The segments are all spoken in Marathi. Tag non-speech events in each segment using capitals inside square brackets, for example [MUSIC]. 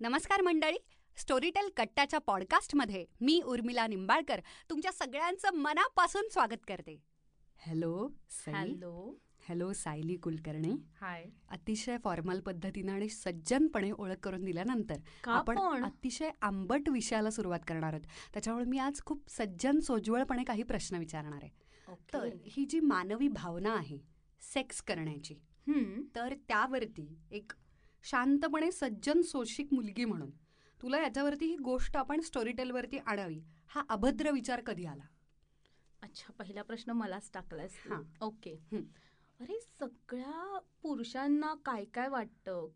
नमस्कार मंडळी. स्टोरीटेल कट्ट्याच्या पॉडकास्टमध्ये मी उर्मिला निंबाळकर तुमच्या सगळ्यांचं मनापासून स्वागत करते. Hello hello hello Sayali Kulkarni. Hi अतिशय फॉर्मल पद्धतीनं आणि सज्जनपणे ओळख करून दिल्यानंतर आपण पण? अतिशय आंबट विषयाला सुरुवात करणार आहोत. त्याच्यामुळे मी आज खूप सज्जन सोज्वळपणे काही प्रश्न विचारणार आहे. तर ही जी मानवी भावना आहे सेक्स करण्याची हम्म, तर त्यावरती एक शांतपणे सज्जन सोशिक मुलगी म्हणून. तुला याच्यावरती ही गोष्ट आपण स्टोरी टेलवरती आणावी. हा अभद्र विचार कधी आला? अच्छा पहिला प्रश्न मलाच टाकलायस. हां. ओके. अरे सगळ्या पुरुषांना काय काय वाटतं?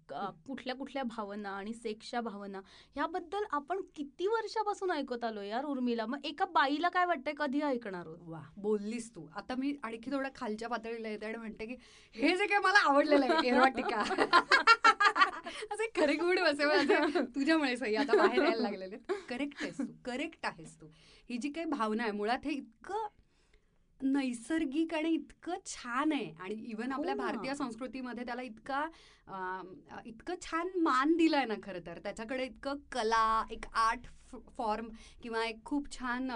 कुठल्या कुठल्या भावना आणि सेक्सच्या भावना? ह्याबद्दल आपण किती वर्षापासून ऐकत आलो यार उर्मिला? मग एका बाईला काय वाटतंय कधी ऐकणार वा बोललीस तू. आता मी आणखी थोडं खालच्या पातळीला येते आणि म्हणते की हे जे काय मला आवडलेलं आहे [LAUGHS] असे खरे गुड बसे तुझ्यामुळे सही आता बाहेर यायला [LAUGHS] लागलेले करेक्ट आहेस तू करेक्ट आहेस तू. ही जी काही भावना आहे मुळात हे इतकं नैसर्गिक आणि इतकं छान आहे. आणि इवन हो आपल्या. भारतीय संस्कृतीमध्ये त्याला इतका इतकं छान मान दिलाय ना खरं तर. त्याच्याकडे इतकं कला एक आर्ट फॉर्म किंवा एक खूप छान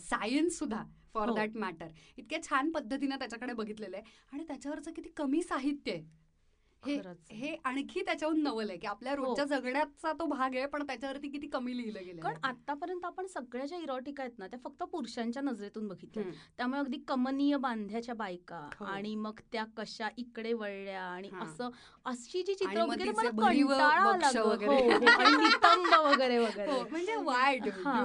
सायन्स सुद्धा फॉर. दॅट मॅटर इतक्या छान पद्धतीनं त्याच्याकडे बघितलेलं आहे. आणि त्याच्यावरचं किती कमी साहित्य आहे. हे. हे आणखी त्याच्याहून नवल आहे की आपल्या रोजच्या जगण्याचा तो भाग आहे पण त्याच्यावरती किती कमी लिहिलं गेलं कारण आतापर्यंत आपण सगळ्या ज्या इरोटिका आहेत ना त्या फक्त पुरुषांच्या नजरेतून बघितल्या. त्यामुळे अगदी कमनीय बांध्याच्या बायका हो. आणि मग त्या कशा इकडे वळल्या आणि हा. असं अशी जी चित्र वगैरे. वगैरे. हो, हो. वगैरे वगैरे हो, म्हणजे वाईट हा.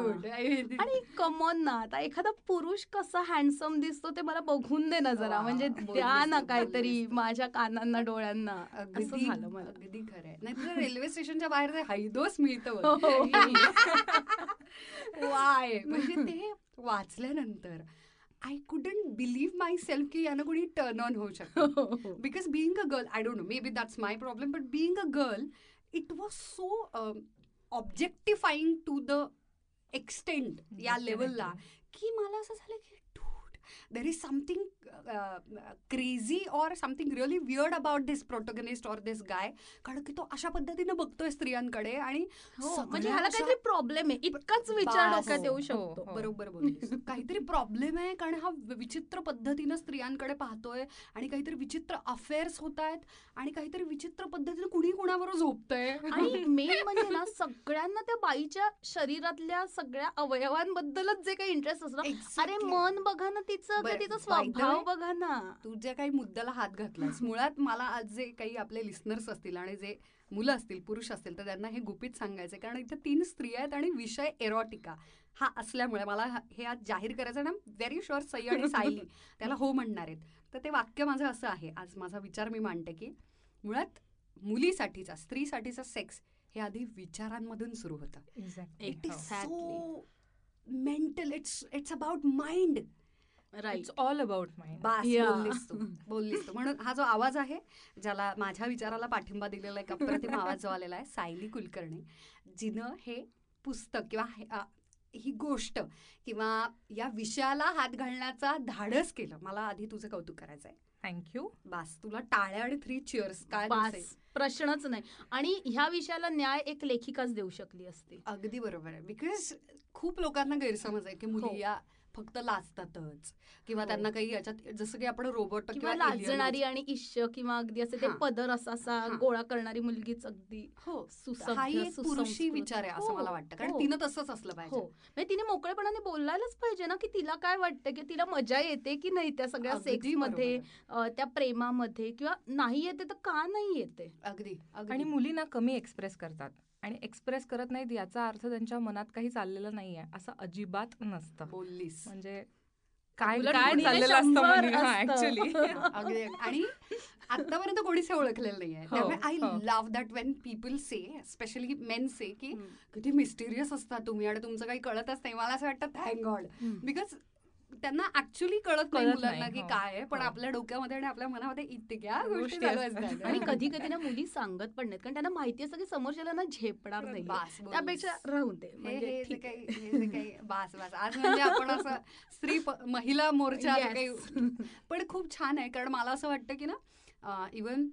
आणि कमॉन ना आता एखादा पुरुष कसा हँडसम दिसतो ते मला बघून दे ना जरा म्हणजे द्या ना काहीतरी. माझ्या कानांना डोळ्यांना अगदी अगदी खरंय नाही रेल्वे स्टेशनच्या बाहेर ते हैदोस मिळतं हो. [LAUGHS] वाय. म्हणजे ते वाचल्यानंतर I couldn't believe myself की यानं कोणी टर्न ऑन होऊ शकतं. because being a girl i don't know maybe that's my problem but being a girl it was so um, objectifying to the extent या लेवलला की मला असं झालं की there is something crazy or something really weird about this protagonist or this guy कारण की तो अशा पद्धतीनं बघतोय स्त्रियांकडे आणि हो, म्हणजे ह्याला काहीतरी प्रॉब्लेम आहे इतकाच विचार बास. डोक्यात येऊ हो, शकतो हो. बरोबर बोललीस काहीतरी प्रॉब्लेम आहे कारण हा विचित्र पद्धतीनं स्त्रियांकडे पाहतोय आणि काहीतरी विचित्र अफेअर्स होत आहेत आणि काहीतरी विचित्र पद्धतीनं कुणी कुणाबरोबर झोपतंय आणि मेन म्हणजे ना सगळ्यांना त्या बाईच्या शरीरातल्या सगळ्या अवयवांबद्दलच जे काही इंटरेस्ट असतो अरे. मन बघा ना तिचं तिचा स्वभाव बघा ना. तू ज्या काही मुद्द्याला हात घातलास मुळात मला आज जे काही आपले लिस्नर्स असतील आणि जे मुलं असतील पुरुष असतील तर त्यांना हे गुपित सांगायचं कारण इथे तीन स्त्रिया आहेत आणि विषय एरोटिका हा असल्यामुळे मला हा- आज जाहीर करायचं ना. व्हेरी शुअर सई आणि सायली त्याला हो म्हणणार आहेत. तर ते वाक्य माझं असं आहे. आज माझा विचार मी मांडते की मुळात मुलीसाठीचा स्त्रीसाठीचा सेक्स हे आधी विचारांमधून सुरू होतं. It is mental it's it's about mind right all about. बोललीस तू [LAUGHS] बोललीस तू. म्हणून हा जो आवाज आहे ज्याला माझ्या विचाराला पाठिंबा दिलेला एक अप्रतिम [LAUGHS] आवाज जो आलेला आहे सायली कुलकर्णी जिनं हे पुस्तक किंवा हे- गोष्ट किंवा या विषयाला हात घालण्याचा धाडस केलं. मला आधी तुझं कौतुक करायचं आहे थँक्यू बास तुला टाळ्या आणि थ्री चिअर्स काय. प्रश्नच नाही. आणि ह्या विषयाला न्याय एक लेखिकाच देऊ शकली असते. अगदी बरोबर आहे. बिकॉज खूप लोकांना गैरसमज आहे की मुली हो. या फक्त लाजतातच किंवा हो. त्यांना काही याच्यात जसं की आपण रोबोट किंवा लाजणारी आणि इश्य किंवा अगदी असे ते. पदर असा असा. गोळा करणारी मुलगीच अगदी हो सुसंस्कृत. विचार आहे असं हो, मला वाटतं कारण हो. तिनं तसंच असलं पाहिजे म्हणजे तिने मोकळेपणाने बोलायलाच पाहिजे ना की तिला काय वाटतं की तिला मजा येते की नाही त्या सगळ्या अगदी सेक्स बरोबर मध्ये आहे. अ, त्या प्रेमामध्ये किंवा नाही येते तर का नाही येते अगदी अगदी आणि मुली ना कमी एक्सप्रेस करतात आणि एक्सप्रेस करत नाहीत याचा अर्थ त्यांच्या मनात काही चाललेलं नाहीये असं अजिबात नसतं. बोललीस. म्हणजे काय काय चाललेलं असतं हा. ऍक्च्युली [LAUGHS] अगदी आणि आतापर्यंत कोणीच हे ओळखलेलं नाहीये. हो, त्यामुळे आय हो. Love that when people say specially men say की. किती मिस्टिरियस असतात तुम्ही आणि तुमचं काही कळतच नाही. मला असं वाटतं थँक गॉड. बिकॉज त्यांना ऍक्च्युली कळत नाही मुलांना की हो. काय आहे पण हो. आपल्या डोक्यामध्ये आणि आपल्या मनामध्ये इतक्या गोष्टी चालू असतात. आणि कधी कधी ना मुली सांगत पण नाहीत कारण त्यांना माहिती असतं की समोरच्याला ना झेपणार नाही. त्यापेक्षा राहू दे हे म्हणजे हे जे ठीक आहे. काही हे जे काही बास बास आज म्हणजे आपण असं स्त्री महिला मोर्चा. काही पण खूप छान आहे कारण मला असं वाटतं की ना इवन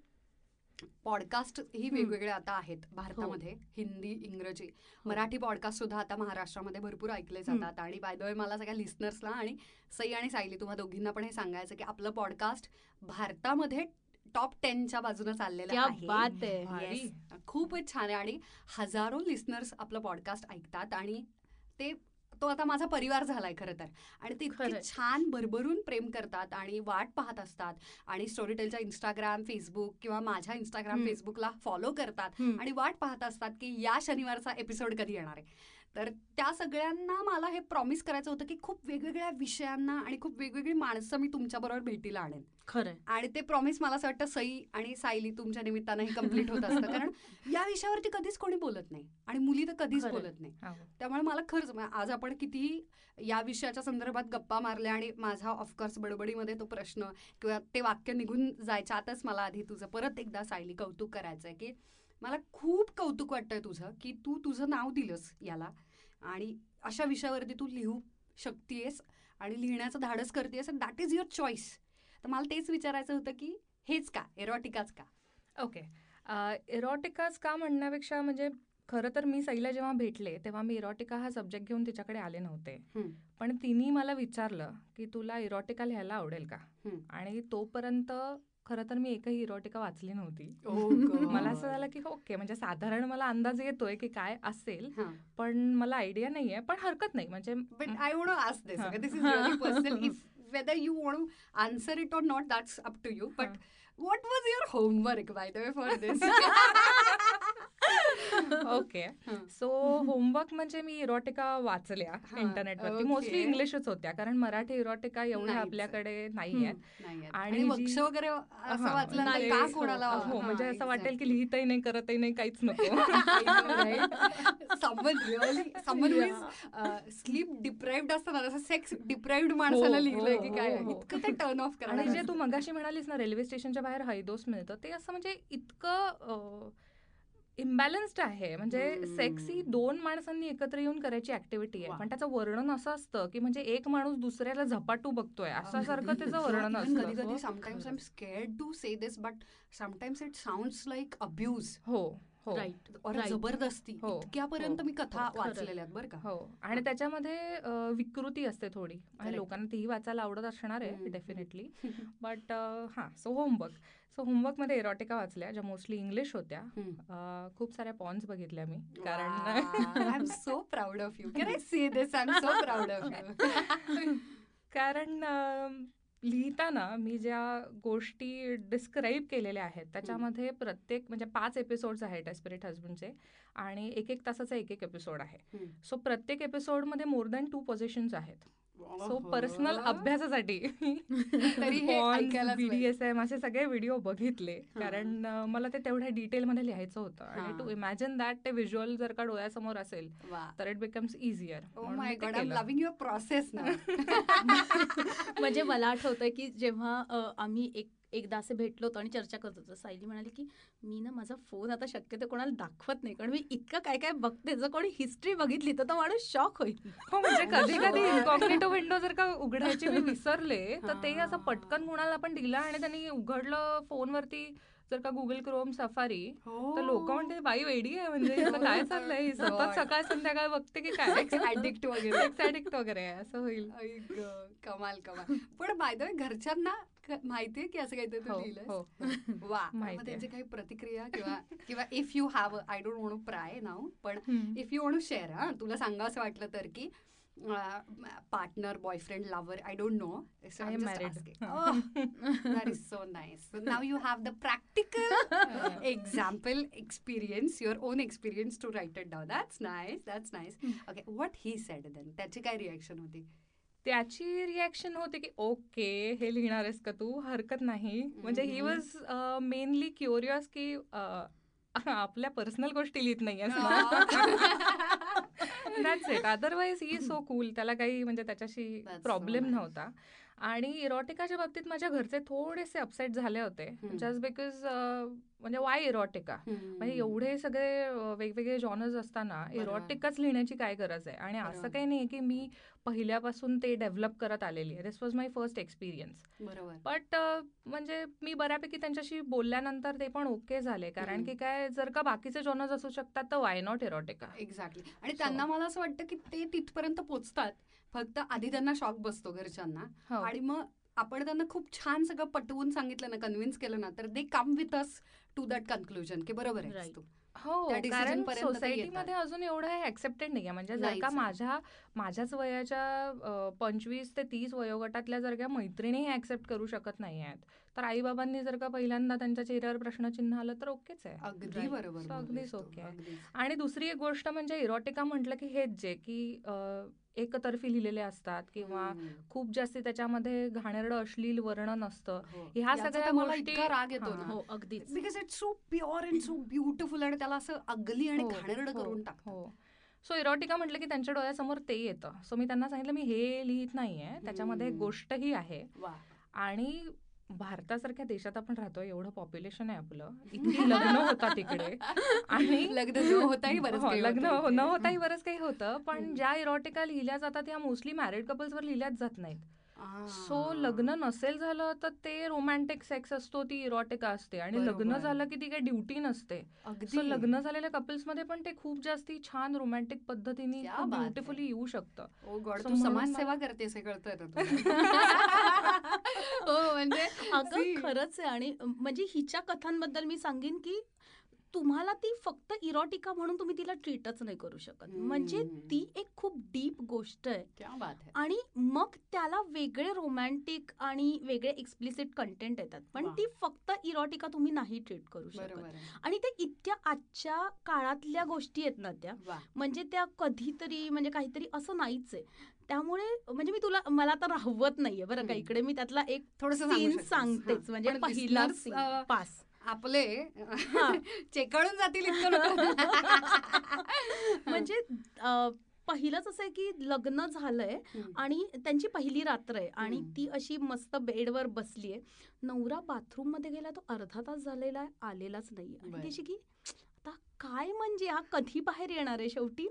पॉडकास्ट ही. वेगवेगळे आता आहेत भारतामध्ये. हिंदी इंग्रजी मराठी पॉडकास्ट सुद्धा आता महाराष्ट्रामध्ये भरपूर ऐकले जातात. आणि बाय द वे मला सगळ्या लिस्नर्सला आणि सई आणि सायली तुम्हा दोघींना पण हे सांगायचं की आपलं पॉडकास्ट भारतामध्ये टॉप टेनच्या बाजूनं चाललेलं आहे. खूपच छान आहे. आणि हजारो लिस्नर्स आपलं पॉडकास्ट ऐकतात. आणि ते तो आता माझा परिवार झालाय खरं तर आणि ते इतके. छान भरभरून प्रेम करतात आणि वाट पाहत असतात आणि स्टोरीटेलच्या इंस्टाग्राम फेसबुक किंवा माझ्या इंस्टाग्राम. फेसबुकला फॉलो करतात. आणि वाट पाहत असतात की या शनिवारचा एपिसोड कधी येणार आहे तर त्या सगळ्यांना मला हे प्रॉमिस करायचं होतं की खूप वेगवेगळ्या विषयांना आणि खूप वेगवेगळी माणसं मी तुमच्याबरोबर भेटीला आणेन खरंय आणि ते प्रॉमिस मला असं वाटतं सई आणि सायली तुमच्या निमित्तानं कंप्लीट होत असतं [LAUGHS] कारण या विषयावरती कधीच कोणी बोलत नाही आणि मुली तर कधीच. बोलत नाही हो. त्यामुळे मला खरंच आज आपण कितीही या विषयाच्या संदर्भात गप्पा मारल्या आणि माझा ऑफकोर्स बडबडीमध्ये तो प्रश्न किंवा ते वाक्य निघून जायच्या आतच मला आधी तुझं परत एकदा सायली कौतुक करायचं आहे की मला खूप कौतुक वाटतंय तुझं की तू तुझं नाव दिलंस याला. आणि अशा विषयावरती तू लिहू शकतेस आणि लिहिण्याचं धाडस करतेस दॅट इज युअर चॉईस तर मला तेच विचारायचं होतं की हेच का? एरोटिकाच का? ओके. इरॉटिकाच का म्हणण्यापेक्षा म्हणजे खरं तर मी सईला जेव्हा भेटले तेव्हा मी इरॉटिका हा सब्जेक्ट घेऊन तिच्याकडे आले नव्हते. पण तिने मला विचारलं की तुला इरॉटिका लिहायला आवडेल का. आणि तोपर्यंत खरं तर मी एकही इरोटिका वाचली नव्हती. [LAUGHS] मला असं झालं की ओके म्हणजे साधारण मला अंदाज येतोय की काय असेल पण मला आयडिया नाहीये पण हरकत नाही. म्हणजे but I would whether you want answer it or not that's up to you but what was your homework by the way for this [LAUGHS] okay हं. सो होमवर्क म्हणजे मी इरॉटिका वाचल्या हा, इंटरनेटवरती. मोस्टली इंग्लिशच होत्या कारण मराठी इरॉटिका एवढ्या. आपल्याकडे नाही आहेत. आणि वक्ष वगैरे असं हा, वाचलं नाही, का हो, कोणाला हो हा, म्हणजे असं वाटेल की. लिहितही नाही करतही नाही काहीच नको स्लीप डिप्राईव्ड असतं ना जसं सेक्स डिप्राईव्ड माणसाला हो, लिहिलंय हो, की काय हो, हो. इतकं ते टर्न ऑफ आणि जे तू मगाशी म्हणालीस ना रेल्वे स्टेशनच्या बाहेर हैदोस मिळतं ते असं म्हणजे इतकं इम्बॅलन्स्ड आहे. म्हणजे. सेक्स ही दोन माणसांनी एकत्र येऊन करायची ऍक्टिव्हिटी आहे. पण त्याचं वर्णन असं असतं की म्हणजे एक माणूस दुसऱ्याला झपाटू बघतोय. अशा सारखं त्याचं वर्णन कधी कधी असतं sometimes I am scared to say this but sometimes it sounds like abuse हो. Right or Right. जबरदस्ती. हो, इतक्यापर्यंत हो, मी कथा हो, वाचलेल्या आहेत बरं का. हो. आणि त्याच्यामध्ये विकृती असते थोडी. आणि. लोकांना तीही वाचायला आवडत असणार आहे. डेफिनेटली बट [LAUGHS] हां सो होमवर्क सो होमवर्कमध्ये एरोटिका वाचल्या ज्या मोस्टली इंग्लिश होत्या. खूप साऱ्या पॉन्स बघितल्या मी आय एम कारण so proud of you can I say this I am so proud of you कारण लिहिताना मी ज्या गोष्टी डिस्क्राईब केलेल्या आहेत त्याच्यामध्ये प्रत्येक म्हणजे पाच एपिसोड्स आहेत डेस्परेट हजबंडचे आणि एक एक तासाचा एक एक एपिसोड आहे. सो प्रत्येक एपिसोडमध्ये मोर दॅन टू पोझिशन्स आहेत. सो पर्सनल अभ्यासासाठी. तरी हे. बीडीएसएम असे सगळे व्हिडिओ बघितले. कारण मला ते तेवढ्या डिटेलमध्ये लिहायचं होतं. आणि हा. टू इमॅजिन दॅट ते व्हिज्युअल जर का डोळ्यासमोर असेल तर it becomes easier oh my God I am loving your process ना म्हणजे मला आठवतंय की जेव्हा आम्ही एक एकदा असे भेटलो होतो आणि चर्चा करत होतो सायली म्हणाली की मी ना माझा फोन आता शक्यतो कोणाला दाखवत नाही कारण मी इतकं काय काय बघते जर कोणी हिस्ट्री बघितली तर तो माणूस शॉक होईल हो म्हणजे [LAUGHS] कधी कधी. [LAUGHS] इन्कॉग्नेटो विंडो जर का उघडायची मी विसरले तर ते. असं पटकन कुणाला आपण दिलं आणि त्यांनी उघडलं फोनवरती जर का गुगल क्रोम सफारी तर लोक म्हणते बाई वेडी आहे म्हणजे काय [LAUGHS] चाललंय? ही सतत. सकाळ संध्याकाळ बघते की काय? ऍडिक्ट वगैरे. ऍडिक्ट वगैरे असं होईल. कमाल कमाल. पण बाय द वे घरच्यांना माहितीये की असं काहीतरी तू हो लिहिलंयस हो. वा. [LAUGHS] त्यांची काही प्रतिक्रिया किंवा किंवा if you have I don't want प्राय नाव पण. इफ यू वॉन्ट शेअर हा तुला सांगा असं वाटलं तर की partner boyfriend lover I don't know I am married. That is so nice now you have the practical example experience your own experience to write it down that's nice that's nice okay what he said then त्याची काय रिॲक्शन होती? त्याची रिॲक्शन होते की ओके हे लिहिणार आहेस का तू? हरकत नाही. म्हणजे ही. वॉज मेनली क्युरियस की आपल्या पर्सनल गोष्टी लिहित नाही that's it otherwise he so cool त्याला काही म्हणजे त्याच्याशी प्रॉब्लेम. नव्हता. आणि इरोटिकाच्या बाबतीत माझ्या घरचे थोडेसे अपसेट झाले होते. जस्ट बिकॉज म्हणजे वाय इरोटिका म्हणजे एवढे सगळे वेगवेगळे जॉनर्स असताना. इरोटिकच लिहिण्याची काय गरज आहे? आणि असं. काही नाही की मी पहिल्यापासून ते डेव्हलप करत आलेली आहे. This was my first experience बरोबर. बट म्हणजे मी बऱ्यापैकी त्यांच्याशी बोलल्यानंतर ते पण ओके झाले. कारण. की काय जर का बाकीचे जॉनर्स असू शकतात तर वाय नॉट इरोटिका एक्झॅक्टली आणि त्यांना मला असं वाटतं की ते तिथपर्यंत पोचतात. फक्त आधी त्यांना शॉक बसतो घरच्यांना हो. आणि मग आपण त्यांना खूप छान सगळं पटवून सांगितलं ना कन्व्हिन्स केलं ना तर they come with us to that conclusion की बरोबर आहे. तू हो कारण सोसायटीमध्ये अजून एवढं हे ऍक्सेप्टेड नाहीये म्हणजे जर का आहे. माझ्या माझ्याच वयाच्या पंचवीस ते तीस वयोगटातल्या जर का मैत्रिणी हे ऍक्सेप्ट करू शकत नाही आहेत तर आई बाबांनी जर का पहिल्यांदा त्यांच्या चेहऱ्यावर प्रश्नचिन्ह आलं तर ओकेच आहे अगदी. बरोबर अगदीच आहे. अगदीच. आणि दुसरी एक गोष्ट म्हणजे इरोटिका म्हटलं की हेच जे की एकतर्फी लिहिलेले असतात किंवा. खूप जास्ती त्याच्यामध्ये घाणेरडं अश्लील वर्णन असतं हो. ह्या सगळ्या मला गोष्टी- इतका राग येतो हां. ना. अगदीच. Because it's so pure and so beautiful आणि त्याला असं अगली आणि हो, घाणेरडं हो, करून टाकतात. हो सो इरोटिका म्हटलं की त्यांच्या डोळ्यासमोर ते येतं. सो मी त्यांना सांगितलं मी हे लिहित नाहीये. त्याच्यामध्ये. गोष्टही आहे. आणि भारतासारख्या देशात आपण राहतो एवढं पॉप्युलेशन आहे आपलं इतकी लग्न होतात तिकडे आणि [LAUGHS] लग्न न होताही बरंच हो, लग्न हो-. न होताही बरंच काही होतं पण. ज्या इरोटिका लिहिल्या जातात त्या मोस्टली मॅरिड कपल्सवर लिहिल्याच जात नाहीत. सो लग्न नसेल झालं तर ते रोमॅन्टिक सेक्स असतो ती इरोटिका असते. आणि लग्न. झालं की ती काही ड्युटी नसते. सो लग्न झालेल्या कपल्समध्ये पण ते खूप जास्ती छान रोमॅन्टिक पद्धतीने. ब्युटिफुली येऊ शकतं. ओ गॉड So तू म्हणून समाजसेवा करतेस हे कळतंय ना तुला. [LAUGHS] हो म्हणजे [LAUGHS] अगं खरंच आहे. आणि म्हणजे हिच्या कथांबद्दल मी सांगेन की तुम्हाला ती फक्त इरोटिका म्हणून तुम्ही तिला ट्रीटच नाही करू शकत. म्हणजे हम्म. ती एक खूप डीप गोष्ट आहे. क्या बात आहे आणि मग त्याला वेगळे रोमॅन्टिक आणि वेगळे एक्सप्लिसिट कंटेंट येतात. पण. ती फक्त इरोटिका तुम्ही नाही ट्रीट करू शकत. आणि ते इतक्या आजच्या काळातल्या गोष्टी आहेत ना त्या. म्हणजे त्या कधीतरी म्हणजे काहीतरी असं नाहीच आहे. त्यामुळे म्हणजे मी तुला मला तर राहवत नाहीये बरं का. इकडे मी त्यातला एक थोडस सांगतेच. म्हणजे पहिला पास आपले. [LAUGHS] चेकाळून जातील इतकं. [LAUGHS] म्हणजे पहिलंच असं आहे की लग्न झालंय. आणि त्यांची पहिली रात्र आहे आणि. ती अशी मस्त बेडवर बसलीये नवरा बाथरूममध्ये गेला तो अर्धा तास झालेला आहे आलेलाच नाही आणि. त्याची की आता काय म्हणजे हा कधी बाहेर येणार आहे शेवटी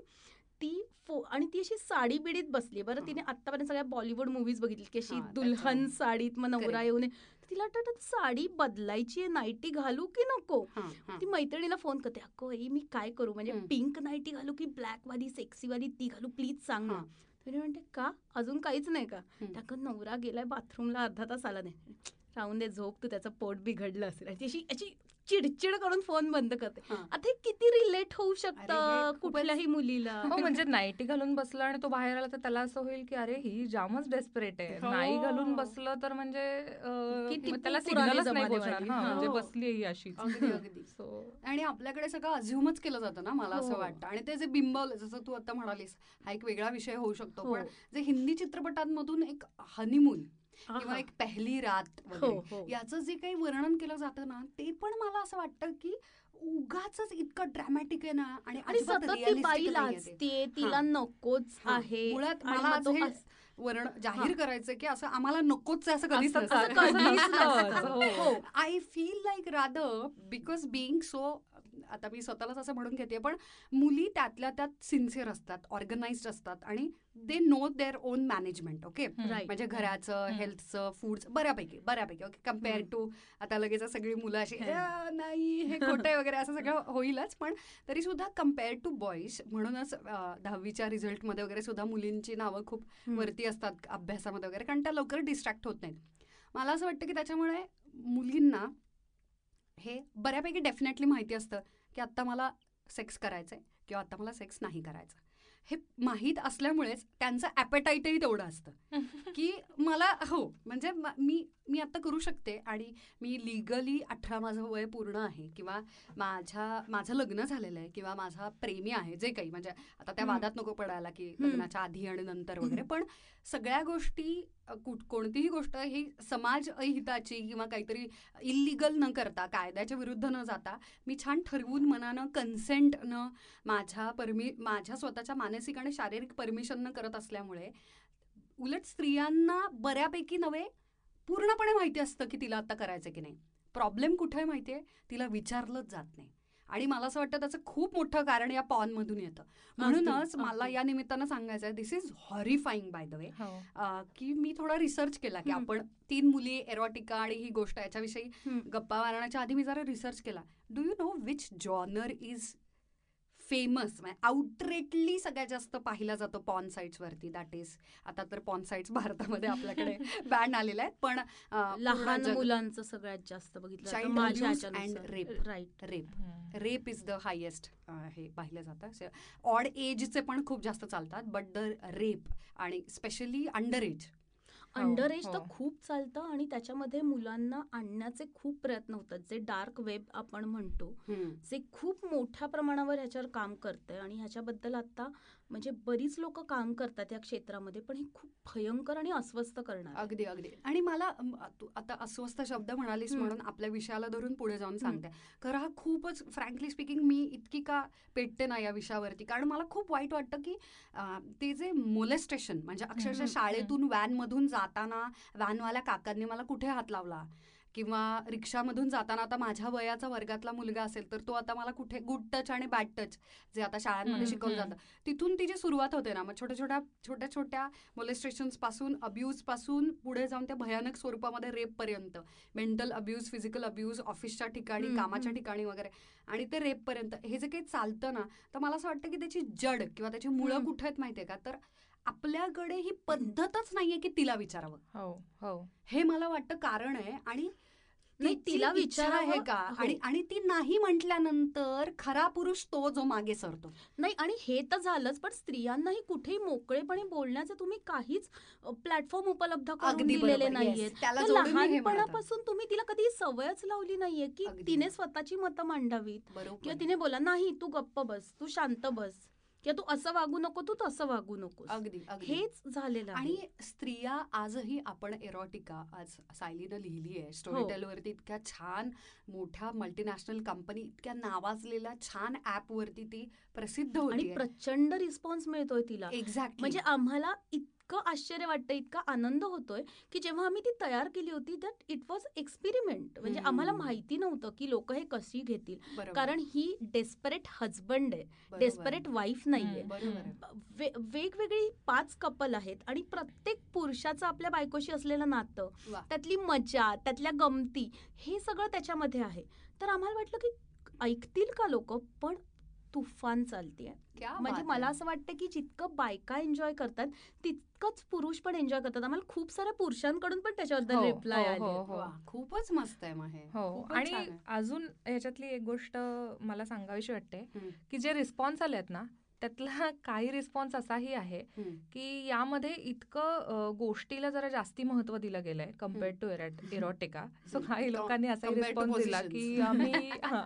ती फो आणि ती अशी साडी बिडीत बसली बरं तिने आतापर्यंत सगळ्या बॉलिवूड मूवीज बघितली की अशी दुल्हन. साडीत मग नवरा Correct. तिला वाटत साडी बदलायची आहे नाईटी घालू की नको. ती मैत्रिणीला फोन करते अगं आई मी काय करू म्हणजे. पिंक नाईटी घालू की ब्लॅक वाली सेक्सी वाली ती घालू प्लीज सांग ना. तिने म्हणते का अजून काहीच नाही का. अगं नवरा गेलाय बाथरूमला अर्धा तास आला नाही राहून दे झोप तू त्याचं पोट बिघडलं असेल अशी अशी चिडचिड करून फोन बंद करते. आता हे किती रिलेट होऊ शकतं हे कुठल्याही मुलीला हो म्हणजे नाईटी घालून बसला आणि तो बाहेर आला तर त्याला असं होईल की अरे ही जामच डेस्परेट आहे हो. नाही घालून बसलं तर म्हणजे त्याला सिग्नलच नाही. म्हणजे हो. बसली ही अशीच अगदी [LAUGHS] अगदी सो आणि आपल्याकडे सगळं अझ्युमच केलं जातं ना मला असं हो. वाटतं आणि ते जे बिंबवलं जसं तू आता म्हणालीस हा एक वेगळा विषय होऊ शकतो. पण जे हिंदी चित्रपटांमधून एक हनीमून किंवा. एक पहिली रात हो वगैरे हो याचं जे काही वर्णन केलं जातं ना ते पण मला असं वाटतं की उगाच इतकं ड्रॅमॅटिक आहे ना आणि सतत तिला हा. नकोच हा. आहे मुळात मला हे वर्ण जाहीर करायचं की असं आम्हाला नकोच आहे असं कधीच. [LAUGHS] हो. I feel like rather because being so आता मी स्वतःलाच असं म्हणून घेते पण मुली त्यातल्या त्यात सिन्सिअर असतात ऑर्गनाइज्ड असतात आणि they know their own management okay. म्हणजे घराचं. हेल्थचं फूडचं बऱ्यापैकी बऱ्यापैकी ओके कंपेअर. टू आता लगेच सगळी मुलं अशी हम्म. "आ, नाही हे खोटं आहे वगैरे असं सगळं होईलच पण तरी सुद्धा कंपेअर टू बॉईज म्हणूनच दहावीच्या रिझल्टमध्ये वगैरे सुद्धा मुलींची नावं खूप. वरती असतात अभ्यासामध्ये वगैरे कारण त्या लवकर डिस्ट्रॅक्ट होत नाहीत मला असं वाटतं की त्याच्यामुळे मुलींना हे बऱ्यापैकी डेफिनेटली माहिती असतं की आत्ता मला सेक्स करायचं आहे किंवा आत्ता मला सेक्स नाही करायचं हे माहीत असल्यामुळेच त्यांचं ॲपेटाईटही तेवढं असतं [LAUGHS] की मला हो म्हणजे म- मी मी आता करू शकते आणि मी लिगली अठरा माझं वय पूर्ण आहे किंवा माझ्या माझं लग्न झालेलं आहे किंवा माझा प्रेमी आहे जे काही म्हणजे आता त्या. वादात नको पडायला की. लग्नाच्या आधी आणि नंतर वगैरे पण सगळ्या गोष्टी कुठ- कोणतीही गोष्ट ही समाज अहिताची किंवा काहीतरी इलिगल न करता कायद्याच्या विरुद्ध न जाता मी छान ठरवून मनानं कन्सेंट न माझ्या परमि माझ्या स्वतःच्या मानसिक आणि शारीरिक परमिशन न करत असल्यामुळे उलट स्त्रियांना बऱ्यापैकी नव्हे पूर्णपणे माहिती असतं की तिला आता करायचं की नाही. प्रॉब्लेम कुठे आहे माहितीये? तिला विचारलंच जात नाही. आणि मला असं वाटतं त्याचं खूप मोठं कारण या पॉनमधून येतं म्हणूनच मला. या निमित्तानं सांगायचं आहे this is horrifying by the way की मी थोडा रिसर्च केला की. आपण तीन मुली एरोटिका आणि ही गोष्ट याच्याविषयी. गप्पा मारण्याच्या आधी मी जरा रिसर्च केला do you know which genre is famous outrightly सगळ्यात जास्त पाहिला जातो पॉन साईट्सवरती दॅट इज आता तर पॉन साईट्स भारतामध्ये आपल्याकडे [LAUGHS] बॅन आलेल्या आहेत पण लहान मुलांचं सगळ्यात जास्त बघितलं and rape. Right. Rape. Rape is the highest हे पाहिलं जातं ऑड एजचे पण खूप जास्त चालतात बट द रेप आणि specially under age under age तर हो. खूप चालतं आणि त्याच्यामध्ये मुलांना आणण्याचे खूप प्रयत्न होतात जे डार्क वेब आपण म्हणतो जे खूप मोठ्या प्रमाणावर ह्याच्यावर काम करतंय आणि ह्याच्याबद्दल आता म्हणजे बरीच लोक काम करतात या क्षेत्रामध्ये पण हे खूप भयंकर आणि अस्वस्थ करणार. अगदी अगदी. आणि मला आता अस्वस्थ शब्द म्हणालीस. म्हणून आपल्या विषयाला धरून पुढे जाऊन सांगते. खरं हा खूपच फ्रँकली स्पीकिंग मी इतकी का पेटते ना या विषयावरती? कारण मला खूप वाईट वाटतं की ते जे मोलेस्टेशन म्हणजे अक्षरशः शाळेतून व्हॅनमधून जाताना व्हॅनवाल्या काकांनी मला कुठे हात लावला? किंवा रिक्षामधून जाताना आता माझ्या वयाचा वर्गातला मुलगा असेल तर तो आता मला कुठे गुड टच आणि बॅड टच जे आता शाळांमध्ये शिकवलं. जातं तिथून ती जी सुरुवात होते ना मग छोट्या छोट्या छोट्या छोट्या मोलेस्ट्रेशन्सपासून अब्यूजपासून पुढे जाऊन त्या भयानक स्वरूपामध्ये रेप पर्यंत मेंटल अब्यूज फिजिकल अब्यूज ऑफिसच्या ठिकाणी कामाच्या. ठिकाणी वगैरे आणि ते रेप पर्यंत हे जे काही चालतं ना तर मला असं वाटतं की त्याची जड किंवा त्याची मुळं. कुठे आहेत माहितीये का तर आपल्याकडे ही पद्धतच नाहीये की तिला विचारावं. हो हो. हे मला वाटतं कारण आहे आणि नाही, तिला इच्छा आहे का? हो. आणि आणि ती नाही म्हटल्यानंतर खरा पुरुष तो जो मागे सरतो. नाही आणि हे तर झालंच पण स्त्रियांनाही कुठेही मोकळेपणे बोलण्याचे तुम्ही काहीच प्लॅटफॉर्म उपलब्ध करून दिलेले आहे. लहानपणापासून तुम्ही तिला कधी सवयच लावली नाहीये की. तिने स्वतःची मतं मांडावीत. किंवा तिने बोला नाही तू गप्प बस तू शांत बस. किंवा तू असं वागू नको तू तसं वागू नकोस. अगदी हेच झालेलं आणि स्त्रिया आजही आपण एरोटिका आज सायलीनं लिहिली आहे स्टोरी हो. टेलवरती इतक्या छान मोठ्या मल्टीनॅशनल कंपनी इतक्या नावाजलेल्या छान ऍप वरती ती प्रसिद्ध होती. प्रचंड रिस्पॉन्स मिळतोय तिला. एक्झॅक्टली म्हणजे आम्हाला इतकं आश्चर्य वाटतं इतका आनंद होतोय की जेव्हा आम्ही ती तयार केली होती दॅट इट वॉज एक्सपेरिमेंट म्हणजे. आम्हाला माहिती नव्हतं की लोक हे कशी घेतील. कारण ही डेस्परेट हजबंड आहे. डेस्परेट वाईफ नाहीये. वेगवेगळी पाच कपल आहेत आणि प्रत्येक पुरुषाचं आपल्या बायकोशी असलेलं नातं. त्यातली मजा त्यातल्या गमती हे सगळं त्याच्यामध्ये आहे. तर आम्हाला वाटलं की ऐकतील का लोक? पण तुफान चालतीये क्या म्हणजे मला. असं वाटतं की जितकं बायका एन्जॉय करतात तितकंच पुरुष पण एन्जॉय करतात आम्हाला खूप साऱ्या पुरुषांकडून पण त्याच्याबद्दल हो, रिप्लाय हो, आले हो, हो. वा, खूपच मस्त आहे मग हे हो आणि. अजून ह्याच्यातली एक गोष्ट मला सांगावीशी वाटते. की जे रिस्पॉन्स आले आहेत ना त्यातला काही रिस्पॉन्स असाही आहे. की यामध्ये इतकं गोष्टीला जरा जास्ती महत्त्व दिलं गेलंय कम्पेअर्ड टू इरोटिका सो. काही लोकांनी to रिस्पॉन्स दिला की. आम्ही [LAUGHS] हा,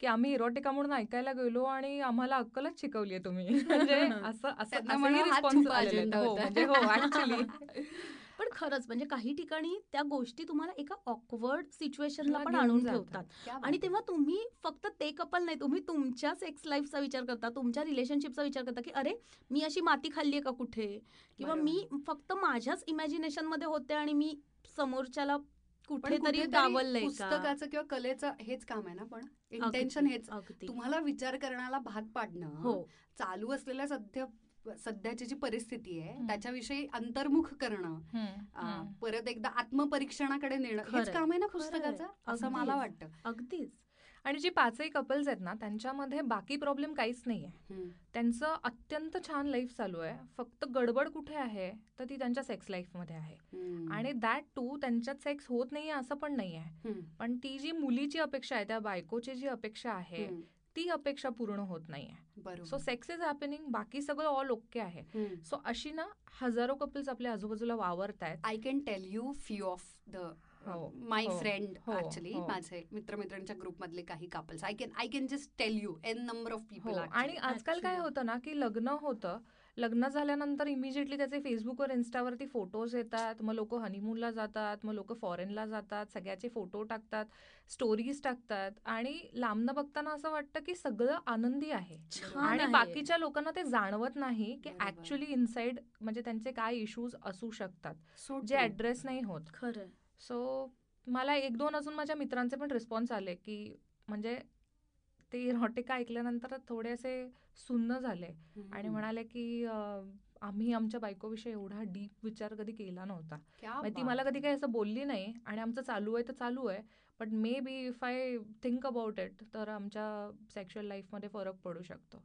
की आम्ही इरोटिका म्हणून ऐकायला गेलो आणि आम्हाला अक्कलच शिकवली तुम्ही [LAUGHS] म्हणजे असं असं हा हो. म्हणजे हो [LAUGHS] पण खरंच म्हणजे काही ठिकाणी त्या गोष्टी तुम्हाला एका ऑकवर्ड सिच्युएशनला ला पण आणून. ठेवतात आणि आहे. तेव्हा तुम्ही फक्त ते कपल नाही तुम्ही तुमच्या सेक्स लाईफचा विचार करता तुमच्या रिलेशनशिपचा विचार करता की अरे मी अशी माती खाल्ली का कुठे किंवा. मी फक्त माझ्याच इमॅजिनेशनमध्ये होते आणि मी समोरच्याला कुठेतरी डावललंय पुस्तकाचं किंवा कलेचं हेच काम आहे ना पण इंटेन्शन हेच. तुम्हाला विचार करण्याला भाग पाडणं हो. चालू असलेल्या सध्या सध्याची जी परिस्थिती आहे. त्याच्याविषयी अंतर्मुख करणं परत एकदा आत्मपरीक्षणाकडे नेणं हेच काम आहे ना. पुस्तकाचं? असं मला. वाटतं. अगदीच. आणि जी पाचही कपल्स आहेत ना त्यांच्यामध्ये बाकी प्रॉब्लेम काहीच नाहीये हम्म. त्यांचं अत्यंत छान लाईफ चालू आहे फक्त गडबड कुठे आहे तर ती त्यांच्या सेक्स लाईफमध्ये आहे. आणि दॅट टू त्यांच्यात सेक्स होत नाहीये असं पण नाही आहे. पण ती जी मुलीची अपेक्षा आहे त्या बायकोची जी अपेक्षा आहे. ती अपेक्षा पूर्ण होत नाहीये सो सेक्स इज हॅपनिंग बाकी सगळं ऑल ओके आहे. सो अशी ना हजारो कपल्स आपल्या आजूबाजूला वावरत आहेत I can tell you few of the हो, माय फ्रेंड ऍक्च्युली. माझे मित्रमित्रांच्या ग्रुपमधले काही couples I can I can just tell you n number of people आणि आजकाल काय. होतं ना की लग्न होतं लग्न झाल्यानंतर इमिजिएटली त्याचे फेसबुकवर इन्स्टावरती फोटोज येतात मग लोक हनीमूनला जातात मग लोक फॉरेनला जातात सगळ्याचे फोटो टाकतात स्टोरीज टाकतात आणि लांबनं बघताना असं वाटतं की सगळं आनंदी आहे आणि. बाकीच्या लोकांना ते जाणवत नाही की. ऍक्च्युली इनसाइड म्हणजे त्यांचे काय इश्यूज असू शकतात जे. ऍड्रेस नाही होत खरं सो मला एक दोन अजून माझ्या मित्रांचे पण रिस्पॉन्स आले की म्हणजे ते इरॉटिका ऐकल्यानंतर थोडे असे सुन्न झाले आणि. म्हणाले की आम्ही आमच्या बायकोविषयी एवढा डीप विचार कधी केला नव्हता म्हणजे ती मला. कधी काही असं बोलली नाही आणि आमचं चालू आहे तर चालू आहे but maybe if I think about it तर आमच्या सेक्शुअल लाईफमध्ये फरक पडू शकतो.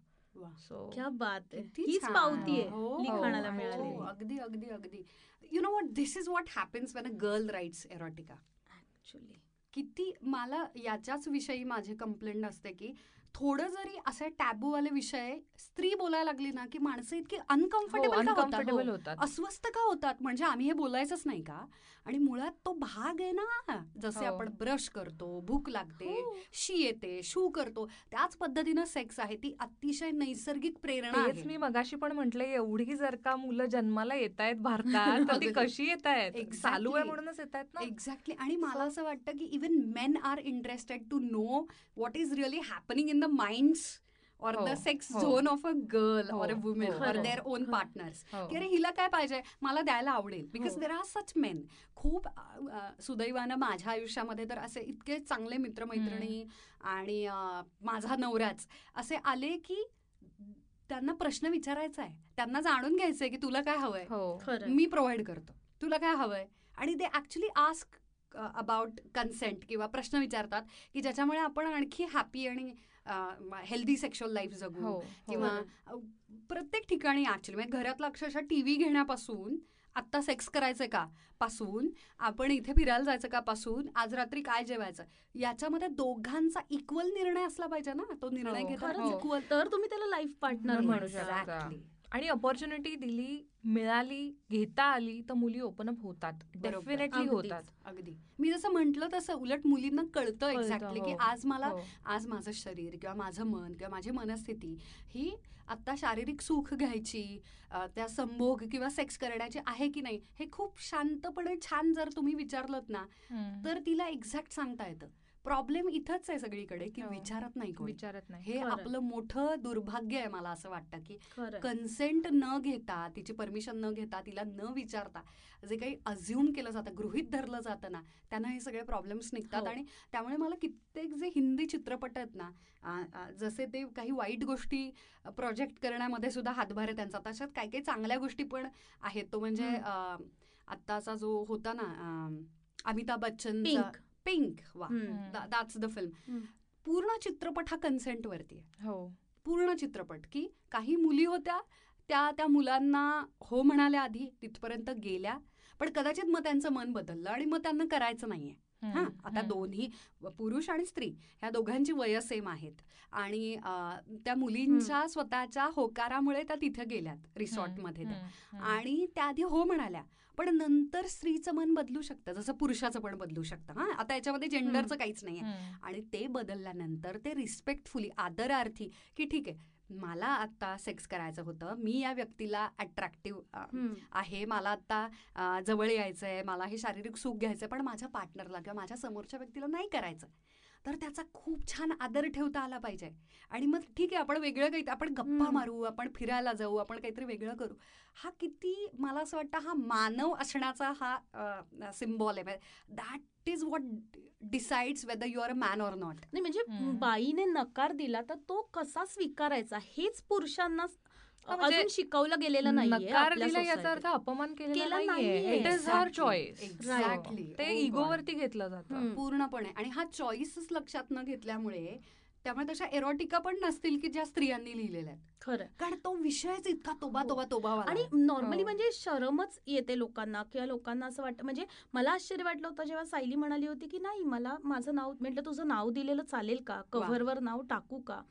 सो क्या बात आहे हीच. पावती आहे हो, लिखाणाला हो, मिळालेली. अगदी अगदी अगदी. You know what this is what happens when a girl writes erotica actually किती मला याच्याच विषयी माझे कंप्लेंट असते की थोडं जरी असे टॅबूवाले विषय स्त्री बोलायला लागली ना की माणसं इतकी अनकम्फर्टेबल का होतात अनकम्फर्टेबल हो. होतात अस्वस्थ का होतात म्हणजे आम्ही हे बोलायचंच नाही का आणि मुळात तो भाग आहे ना जसे हो. आपण ब्रश करतो भूक लागते हो. शी येते शू करतो त्याच पद्धतीनं सेक्स आहे ती अतिशय नैसर्गिक प्रेरणा मी मगाशी पण म्हंटले एवढी जर का मुलं जन्माला येत आहेत भारतात तर ती. कशी येत आहेत. चालू आहे म्हणूनच येत आहेत ना एक्झॅक्टली आणि मला असं वाटतं की even men are interested to know what is really happening in the minds or the sex. Zone of a girl or a women or. Their own. Partners. की अरे हिला काय पाहिजे? मला द्यायला आवडेल. Because. There are such men खूप सुदैवानं माझ्या आयुष्यामध्ये तर असे इतके चांगले मित्रमैत्रिणी आणि माझा नवराच असे आले की त्यांना प्रश्न विचारायचा आहे. त्यांना जाणून घ्यायचंय की तुला काय हवंय. हो. मी प्रोव्हाइड करतो. तुला काय हवंय? आणि ते ऍक्च्युली आस्क अबाउट कन्सेंट किंवा प्रश्न विचारतात की ज्याच्यामुळे आपण आणखी हॅपी आणि हेल्दी सेक्शुअल लाईफ जगू. हो किंवा. अ, प्रत्येक ठिकाणी ऍक्च्युली म्हणजे घरातला अक्षरशः टीव्ही घेण्यापासून आत्ता सेक्स करायचंय का? पासून आपण इथे फिरायला जायचं का? पासून आज रात्री काय जेवायचं? याच्यामध्ये दोघांचा इक्वल निर्णय असला पाहिजे ना? तो निर्णय हो, खरंच. इक्वल तर तुम्ही त्याला लाईफ पार्टनर म्हणू शकता. आणि अपॉर्च्युनिटी दिली मिळाली घेता आली तर मुली ओपन अप होतात. डेफिनेटली. होतात अगदी मी जसं म्हंटल तसं उलट मुलींना कळतं एक्झॅक्टली की हो. आज मला हो. आज माझं शरीर किंवा माझं मन किंवा माझी मनस्थिती ही आता शारीरिक सुख घ्यायची त्या संभोग किंवा सेक्स करण्याची आहे की नाही हे खूप शांतपणे छान जर तुम्ही विचारलं ना. तर तिला एक्झॅक्ट सांगता येतं प्रॉब्लेम इथंच आहे सगळीकडे की हो. विचारत नाही कोणी. विचारत नाही. हे. आपलं मोठं दुर्भाग्य आहे मला असं वाटतं की कन्सेंट न घेता तिची परमिशन न घेता तिला न विचारता जे काही अज्युम केलं जातं गृहित धरलं जातं ना त्यांना हे सगळे प्रॉब्लेम्स निघतात. हो. आणि त्यामुळे मला कित्येक जे हिंदी चित्रपट आहेत ना जसे ते काही वाईट गोष्टी प्रोजेक्ट करण्यामध्ये सुद्धा हातभार आहे त्यांचा. तशात काही काही चांगल्या गोष्टी पण आहेत. तो म्हणजे आत्ताचा जो होता ना अमिताभ बच्चन पिंक वा. That's the film. पूर्ण चित्रपट हा कन्सेंट वरती आहे. हो. पूर्ण चित्रपट की काही मुली होत्या त्या त्या मुलांना हो म्हणाल्या आधी तिथपर्यंत गेल्या पण कदाचित मग त्यांचं मन बदललं आणि मग त्यांना करायचं नाहीये. हा. आता. दोन्ही पुरुष आणि स्त्री ह्या दोघांची वय सेम आहेत आणि त्या मुलींच्या स्वतःच्या होकारामुळे त्या तिथे गेल्यात रिसॉर्टमध्ये त्या. आणि त्या आधी हो म्हणाल्या पण नंतर स्त्रीचं मन बदलू शकतं जसं पुरुषाचं पण बदलू शकतं हा आता याच्यामध्ये जेंडरचं काहीच नाहीये हम्म. आणि ते बदलल्यानंतर ते रिस्पेक्टफुली आदरार्थी की ठीक आहे मला आता सेक्स करायचं होतं. मी या व्यक्तीला अट्रॅक्टिव्ह. आहे. मला आता अ, जवळ यायचं आहे मला हे शारीरिक सुख घ्यायचं आहे पण माझ्या पार्टनरला किंवा माझ्या समोरच्या व्यक्तीला नाही करायचं. तर त्याचा खूप छान आदर ठेवता आला पाहिजे. आणि मग ठीक आहे आपण वेगळं काही आपण गप्पा. मारू आपण फिरायला जाऊ आपण काहीतरी वेगळं करू. हा किती मला असं वाटतं हा मानव असण्याचा हा सिम्बॉल आहे. That is what decides whether you are a man or not नाही म्हणजे. बाईने नकार दिला तर तो कसा स्वीकारायचा हेच पुरुषांना म्हणजे अजून शिकवलं गेलेलं नाहीये नकार दिला याचा अर्थ अपमान केलेला केला नाहीये. It is her Exactly. Choice Exactly. ते Oh. इगोवरती घेतलं जातं. पूर्णपणे आणि हा चॉईसच लक्षात न घेतल्यामुळे त्यामुळे तशा एरोटिका पण नसतील की ज्या स्त्रियांनी लिहिलेल्या आहेत. खरं. कारण तो विषयच इतका तोबा हो. तोबा तोबा आणि नॉर्मली हो. म्हणजे शरमच येते लोकांना किंवा लोकांना असं वाटतं म्हणजे मला आश्चर्य वाटलं होतं जेव्हा सायली म्हणाली होती की नाही मला माझं नाव म्हटलं तुझं नाव दिलेलं चालेल का? कव्हरवर नाव टाकू का?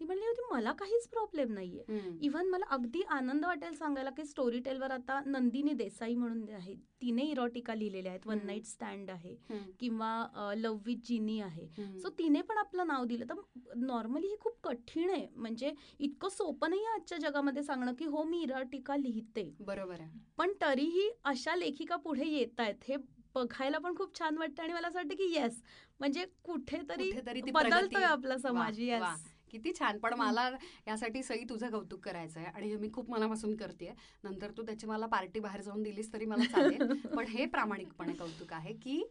ती म्हणली होती मला काहीच प्रॉब्लेम नाहीये. इव्हन मला अगदी आनंद वाटेल सांगायला की स्टोरी टेलवर आता नंदिनी देसाई म्हणून आहे. तिने इरोटिका लिहिलेल्या आहेत. वन. नाईट स्टँड आहे. किंवा लव्ह विथ जिनी आहे. सो तिने पण आपलं नाव दिलं. तर नॉर्मली हे खूप कठीण आहे. म्हणजे इतकं सोपं नाही आहे आजच्या जगामध्ये सांगणं की हो मी इराटिका लिहिते. बरोबर आहे. पण तरीही अशा लेखिका पुढे येत आहेत. हे बघायला पण खूप छान वाटतं आणि मला असं वाटतं की येस म्हणजे कुठेतरी बदलतोय आपला समाज. येस किती छान. पण. मला यासाठी सई तुझं कौतुक करायचं आहे आणि मी खूप मनापासून करते नंतर तू त्याची मला पार्टी बाहेर जाऊन दिलीस तरी मला चालेल. [LAUGHS] पण हे प्रामाणिकपणे कौतुक आहे की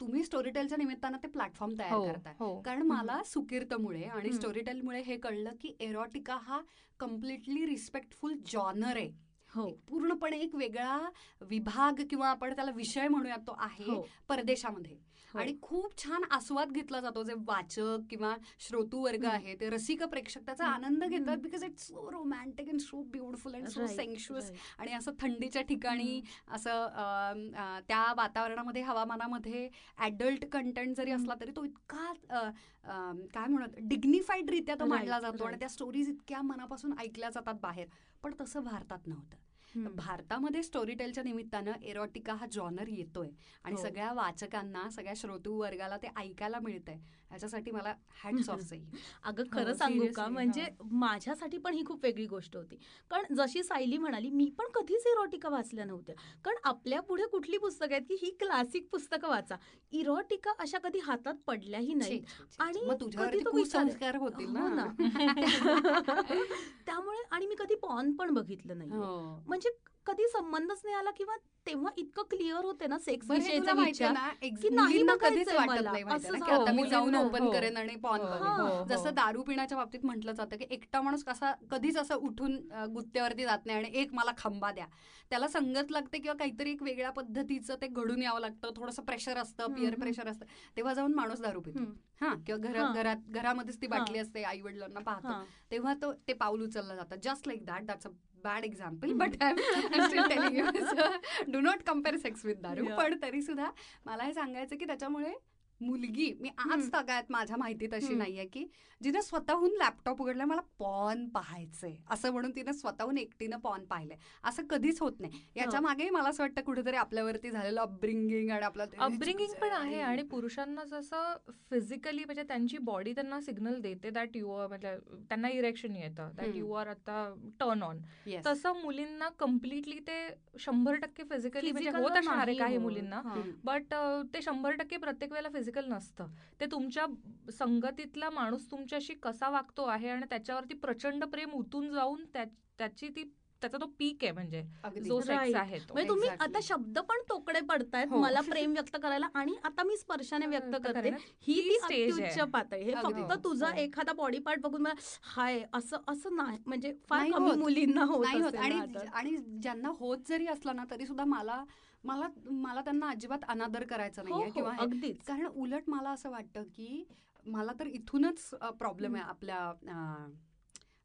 तुम्ही स्टोरीटेलच्या निमित्तानं ते प्लॅटफॉर्म तयार हो करताय. हो. कारण मला सुकीर्तमुळे आणि. स्टोरीटेलमुळे हे कळलं की एरोटिका हा कम्प्लिटली रिस्पेक्टफुल जॉनर आहे. हो. पूर्णपणे एक वेगळा विभाग किंवा आपण त्याला विषय म्हणूया तो आहे हो. परदेशामध्ये. आणि खूप छान आस्वाद घेतला जातो जे वाचक किंवा श्रोतू वर्ग. आहे ते रसिक प्रेक्षक त्याचा. आनंद घेतात. Because it's so romantic and so beautiful and so sensuous. आणि असं थंडीच्या ठिकाणी असं त्या वातावरणामध्ये हवामानामध्ये ॲडल्ट कंटेंट जरी असला तरी तो इतका काय म्हणत डिग्निफाईड रित्या तो मांडला जातो आणि. त्या स्टोरीज इतक्या मनापासून ऐकल्या जातात बाहेर पण तसं भारतात नव्हतं. भारतामध्ये स्टोरी टेलच्या निमित्तानं एरोटिका हा जॉनर येतोय. आणि हो. सगळ्या वाचकांना सगळ्या श्रोतू वर्गाला ते ऐकायला मिळतंय. याच्यासाठी मला हॅट्स ऑफ सई अगं खरं हो, सांगू का? म्हणजे माझ्यासाठी पण ही खूप वेगळी गोष्ट होती. कारण जशी सायली म्हणाली मी पण कधीच इरोटिका वाचल्या नव्हत्या. कारण आपल्या पुढे कुठली पुस्तकं आहेत की ही क्लासिक पुस्तकं वाचा. इरोटिका अशा कधी हातात पडल्याही नाही. आणि. कुसंस्कार होतील हो ना. [LAUGHS] [LAUGHS] त्यामुळे आणि मी कधी पॉन पण बघितलं नाही हो. म्हणजे कधी संबंधच नाही आला किंवा तेव्हा इतकं क्लिअर होते ना सेक्स हे विषयीचा विचार ना की नाही बघायचंय कधीच वाटत. नाही ना, आता मी. जाऊन ओपन हो. करेन आणि पॉन हो, हो, हो. जसं दारू पिण्याच्या बाबतीत म्हटलं जातं की एकटा माणूस कसा कधीच असं उठून गुत्त्यावरती जात नाही आणि एक मला खंबा द्या त्याला संगत लागते किंवा काहीतरी एक वेगळ्या पद्धतीचं ते घडून यावं लागतं थोडंसं प्रेशर असतं पिअर. प्रेशर असतं तेव्हा जाऊन माणूस दारू पितो. हा किंवा घरा हा. घरात घरामध्येच ती बाटली हा. असते आई वडिलांना पाहतो हां. तेव्हा तो ते पाऊल उचललं जातं just like that that's a bad example. But do not compare sex with दारू. पण तरी सुद्धा मला हे सांगायचं की त्याच्यामुळे मुलगी मी आज. तगायत माझ्या माहितीत अशी. नाहीये की जिने स्वतःहून लॅपटॉप उघडलाय मला पॉन पाहायचंय असं म्हणून तिने स्वतःहून एकटीनं पॉन पाहिलंय असं कधीच होत नाही याच्या हो. मागेही मला असं वाटतं कुठेतरी आपल्यावरती झालेलं अपब्रिंगिंग आणि आपलं अपब्रिंगिंग पण आहे आणि पुरुषांना जसं फिजिकली म्हणजे त्यांची बॉडी त्यांना सिग्नल देते दॅट यू आर म्हणजे त्यांना इरेक्शन येतं दॅट. यू आर आता टर्न ऑन. तसं मुलींना कम्प्लिटली ते शंभर टक्के फिजिकली म्हणजे होत असणार आहे काही. मुलींना हां. हम्म. बट ते शंभर टक्के प्रत्येक वेळेला फिजिकल नसतं ते तुमच्या संगतीतला माणूस तुमच्याशी कसा वागतो आहे आणि त्याच्यावरती प्रचंड प्रेम उतून जाऊन त्या- त्याची ती त्याचा तो पीक आहे म्हणजे. जो सेक्स. आहे तो म्हणजे तुम्ही. आता शब्द पण तोकडे पडतायत हो. मला प्रेम व्यक्त करायला आणि आता मी स्पर्शाने व्यक्त करते ही ती आहे. पातळी हे. फक्त तुझा हो. एखादा बॉडी पार्ट बघून मला हाय असं असं नाही म्हणजे फार कमी. मुलींना होत. आणि ज्यांना होत जरी असला ना तरी सुद्धा मला मला मला त्यांना अजिबात अनादर करायचा नाहीये हो, किंवा हे- अगदीच. कारण उलट मला असं वाटतं की मला तर इथूनच प्रॉब्लेम आहे आपल्या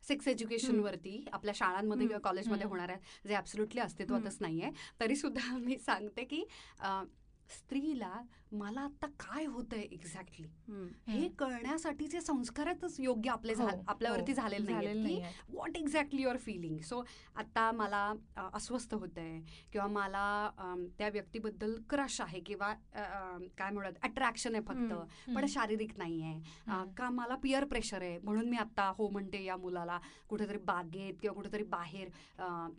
सेक्स एज्युकेशन वरती आपल्या शाळांमध्ये. किंवा कॉलेजमध्ये. होणाऱ्या जे ऍब्सोल्युटली अस्तित्वातच नाहीये. तरी सुद्धा मी सांगते की स्त्रीला मला आता काय होतंय एक्झॅक्टली. हे. कळण्यासाठीचे संस्कारच योग्य आपले हो, आपल्यावरती हो, झालेले नाहीयेत. What exactly your feeling so आता मला अस्वस्थ होत आहे किंवा मला त्या व्यक्तीबद्दल क्रश आहे किंवा काय म्हणत अट्रॅक्शन आहे फक्त पण. शारीरिक नाही आहे. का मला पिअर प्रेशर आहे म्हणून मी आता हो म्हणते या मुलाला कुठेतरी बागेत किंवा कुठेतरी बाहेर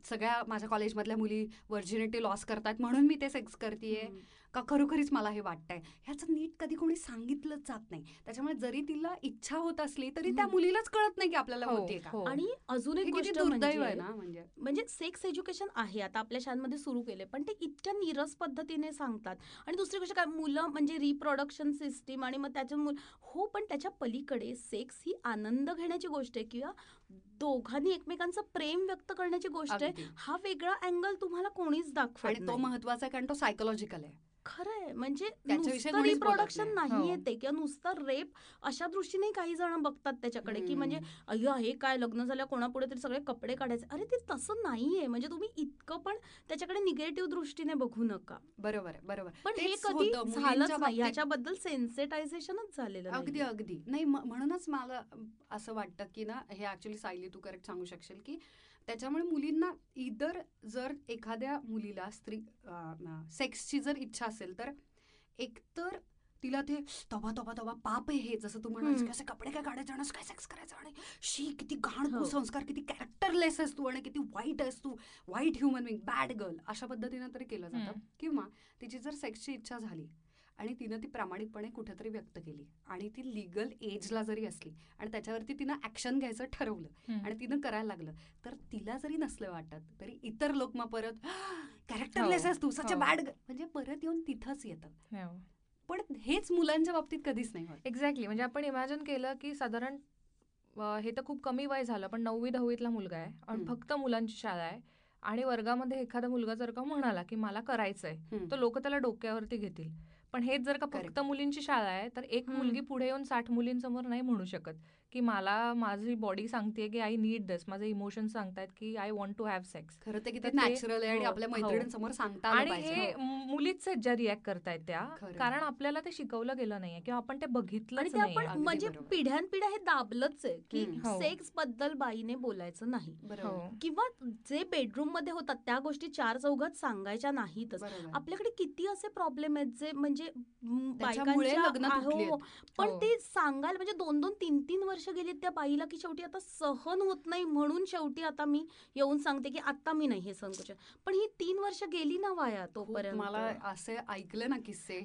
सगळ्या माझ्या कॉलेजमधल्या मुली व्हर्जिनिटी लॉस करतायत म्हणून मी ते सेक्स करतेय हम्म. का खरोखरीच मला हे वाटतंय ह्याचं नीट कधी कोणी सांगितलंच जात नाही त्याच्यामुळे जरी तिला इच्छा होत असली तरी त्या. मुलीलाच कळत नाही की आपल्याला हो, होतीये का हो. आणि अजून एक गोष्ट दुर्दैव आहे म्हणजे ना म्हणजे म्हणजे सेक्स एज्युकेशन आहे आता आपल्या शाळांमध्ये सुरू केले पण ते इतक्या नीरस पद्धतीने सांगतात आणि दुसरी गोष्ट काय मुलं म्हणजे रिप्रोडक्शन सिस्टीम आणि मग त्याच्या मुल हो पण त्याच्या पलीकडे सेक्स ही आनंद घेण्याची गोष्ट आहे किंवा दोघांनी एकमेकांचं प्रेम व्यक्त करण्याची गोष्ट आहे. हा वेगळा अँगल तुम्हाला कोणीच दाखवत आणि तो. महत्त्वाचा आहे कारण तो सायकोलॉजिकल आहे खरंय म्हणजे रिप्रोडक्शन नाही. नाहीये हो. ते किंवा नुसतं रेप अशा दृष्टीने काही जण बघतात त्याच्याकडे की म्हणजे. अय्या हे काय लग्न झाल्या कोणापुढे तरी सगळे कपडे काढायचे अरे ते तसं नाहीये म्हणजे तुम्ही इतकं पण त्याच्याकडे निगेटिव्ह दृष्टीने बघू नका बरोबर आहे बरोबर पण हे कधी झालंच नाही बाबतीत- याच्याबद्दल सेन्सिटायझेशनच झालेलं अगदी. अगदी नाही म्हणूनच मला असं वाटतं की ना हे ऍक्च्युली सायली तू करेक्ट सांगू शकशील की त्याच्यामुळे मुलींना इदर जर एखाद्या मुलीला स्त्री सेक्सची जर इच्छा असेल तर एकतर तिला ते तबा तबा तबा पाप आहे हे जसं तू म्हणालीस की हम्म. असे कपडे काय काढायचे आणि काय सेक्स करायचं आणि शी किती घाण हो. कुसंस्कार किती कॅरेक्टरलेस आहेस तू आणि किती वाईट आहेस तू वाईट ह्युमन बिंग बॅड गर्ल अशा पद्धतीनं तरी केलं जातं. किंवा तिची जर सेक्सची इच्छा झाली आणि तिनं ती प्रामाणिकपणे कुठेतरी व्यक्त केली आणि ती लिगल एजला जरी असली आणि त्याच्यावरती तिनं ऍक्शन घ्यायचं ठरवलं. आणि तिनं करायला लागलं तर तिला जरी नसलं वाटत तरी इतर लोक मग परत कॅरेक्टरलेस हो, आहेस तू सच हो. बॅड म्हणजे परत येऊन तिथंच येतं हो. पण हेच मुलांच्या बाबतीत कधीच नाही होत एक्झॅक्टली म्हणजे आपण इमॅजिन केलं की साधारण हे तर खूप कमी वय झालं पण नववी दहावीतला मुलगा आहे आणि. फक्त मुलांची शाळा आहे आणि वर्गामध्ये एखादा मुलगा जर का म्हणाला की मला करायचंय. तर लोक त्याला डोक्यावरती घेतील पण हेच जर का फक्त. मुलींची शाळा आहे तर एक. मुलगी पुढे येऊन साठ मुलींसमोर नाही म्हणू शकत की मला माझी बॉडी सांगते की आय नीड दिस माझे इमोशन सांगतायत की I want to have sex खरं ते किती नॅचरल आहे आणि हो, आपल्या हो. मैत्रिणींसमोर सांगता आलं आणि हे. मुलीच ज्या रिॲक्ट करतायत त्या. कारण आपल्याला ते शिकवलं गेलं नाहीये किंवा आपण ते अगदी म्हणजे. पिढ्यानपिढ्या हे दाबलंच आहे की हम्म. हो. सेक्सबद्दल बाईने बोलायचं नाही बरोबर किंवा जे बेडरूममध्ये होतात त्या गोष्टी चार चौघात सांगायच्या नाहीतच आपल्याकडे किती असे प्रॉब्लेम आहेत जे म्हणजे बायकांच्या- हो. पण. ते सांगायला म्हणजे दोन दोन तीन तीन वर्ष गेली त्या बाईला की शेवटी आता सहन होत नाही म्हणून शेवटी आता मी येऊन सांगते की आता मी नाही हे सहन करू शकत. पण ही तीन वर्ष गेली ना वाया तोपर्यंत मला असे ऐकले ना किस्से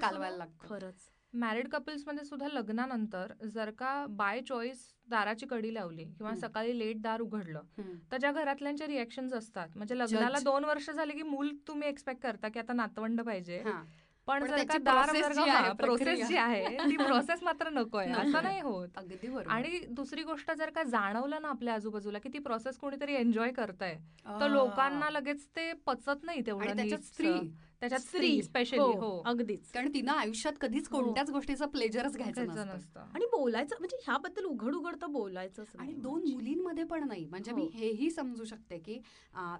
कालवायला सुद्धा लागतं खरंच मॅरिड कपल्समध्ये सुद्धा लग्नानंतर जर का बाय चॉईस दाराची कडी लावली किंवा. सकाळी लेट दार उघडलं. तर ज्या घरातल्यांचे रिएक्शन असतात म्हणजे लग्नाला. दोन वर्ष झाले की मूल तुम्ही एक्सपेक्ट करता की आता नातवंड पाहिजे. पण जर का दार आहे, प्रोसेस. जी आहे ती [LAUGHS] प्रोसेस मात्र नको. असं नाही होत अगदी बरोबर आणि दुसरी गोष्ट जर का जाणवलं ना आपल्या आजूबाजूला की ती प्रोसेस कोणीतरी एन्जॉय करताय तर. लोकांना लगेच ते पचत नाही तेवढं. स्त्री त्याच्यात स्त्री. स्पेशली हो, हो. अगदीच. कारण तिनं आयुष्यात कधीच हो. कोणत्याच गोष्टीचं प्लेजरच घ्यायचं नसतं. आणि बोलायचं म्हणजे ह्याबद्दल उघड उघड तर बोलायचंच आणि दोन. मुलींमध्ये पण नाही. म्हणजे मी हो. हेही समजू शकते की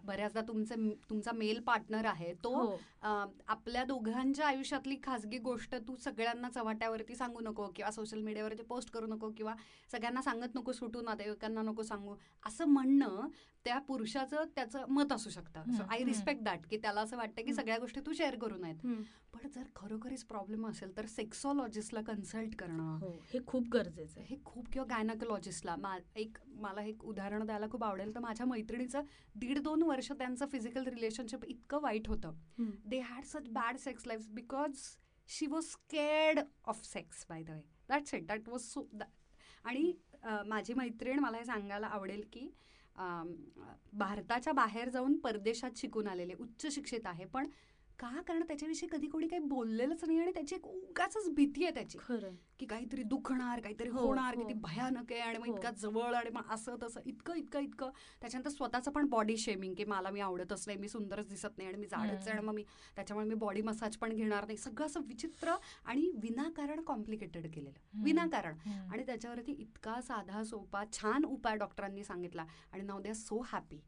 बऱ्याचदा तुमचे तुमचा मेल पार्टनर आहे तो आपल्या दोघांच्या आयुष्यातली खासगी गोष्ट तू सगळ्यांना चव्हाट्यावरती सांगू नको किंवा सोशल मीडियावरती पोस्ट करू नको किंवा सगळ्यांना सांगत नको सुटू नातेवाईकांना नको सांगू. असं म्हणणं त्या पुरुषाचं त्याचं मत असू शकतं. So I. रिस्पेक्ट दॅट की त्याला असं वाटतं की. सगळ्या गोष्टी तू शेअर करू नयेत. पण जर खरोखरीच प्रॉब्लेम असेल तर सेक्सॉलॉजिस्टला कन्सल्ट करणं. हो हे खूप गरजेचं आहे. हे खूप किंवा गायनाकोलॉजिस्टला मा एक मला एक उदाहरण द्यायला खूप आवडेल. तर माझ्या मैत्रिणीचं दीड दोन वर्ष त्यांचं फिजिकल रिलेशनशिप इतकं वाईट होतं. They had such bad sex life because she was scared of sex by the way that's it that was so आणि माझी मैत्रीण मला हे सांगायला आवडेल की भारताच्या बाहेर जाऊन परदेशात शिकून आलेले उच्च शिक्षित आहे. पण का? कारण त्याच्याविषयी कधी कोणी काही बोललेलंच नाही आणि त्याची एक उगाच भीती आहे त्याची. की काहीतरी दुखणार काहीतरी हो, होणार हो. किती भयानक आहे आणि मग हो. इतका जवळ आणि मग असं तसं इतकं इतकं इतकं. त्याच्यानंतर स्वतःचं पण बॉडी शेमिंग की मला मी आवडतच नाही मी सुंदरच दिसत नाही आणि मी जाडच आहे आणि मग मी त्याच्यामुळे मी बॉडी मसाज पण घेणार नाही. सगळं असं विचित्र आणि विनाकारण कॉम्प्लिकेटेड केलेलं. विनाकारण. आणि त्याच्यावरती इतका साधा सोपा छान उपाय डॉक्टरांनी सांगितला आणि नाव दे सो हॅपी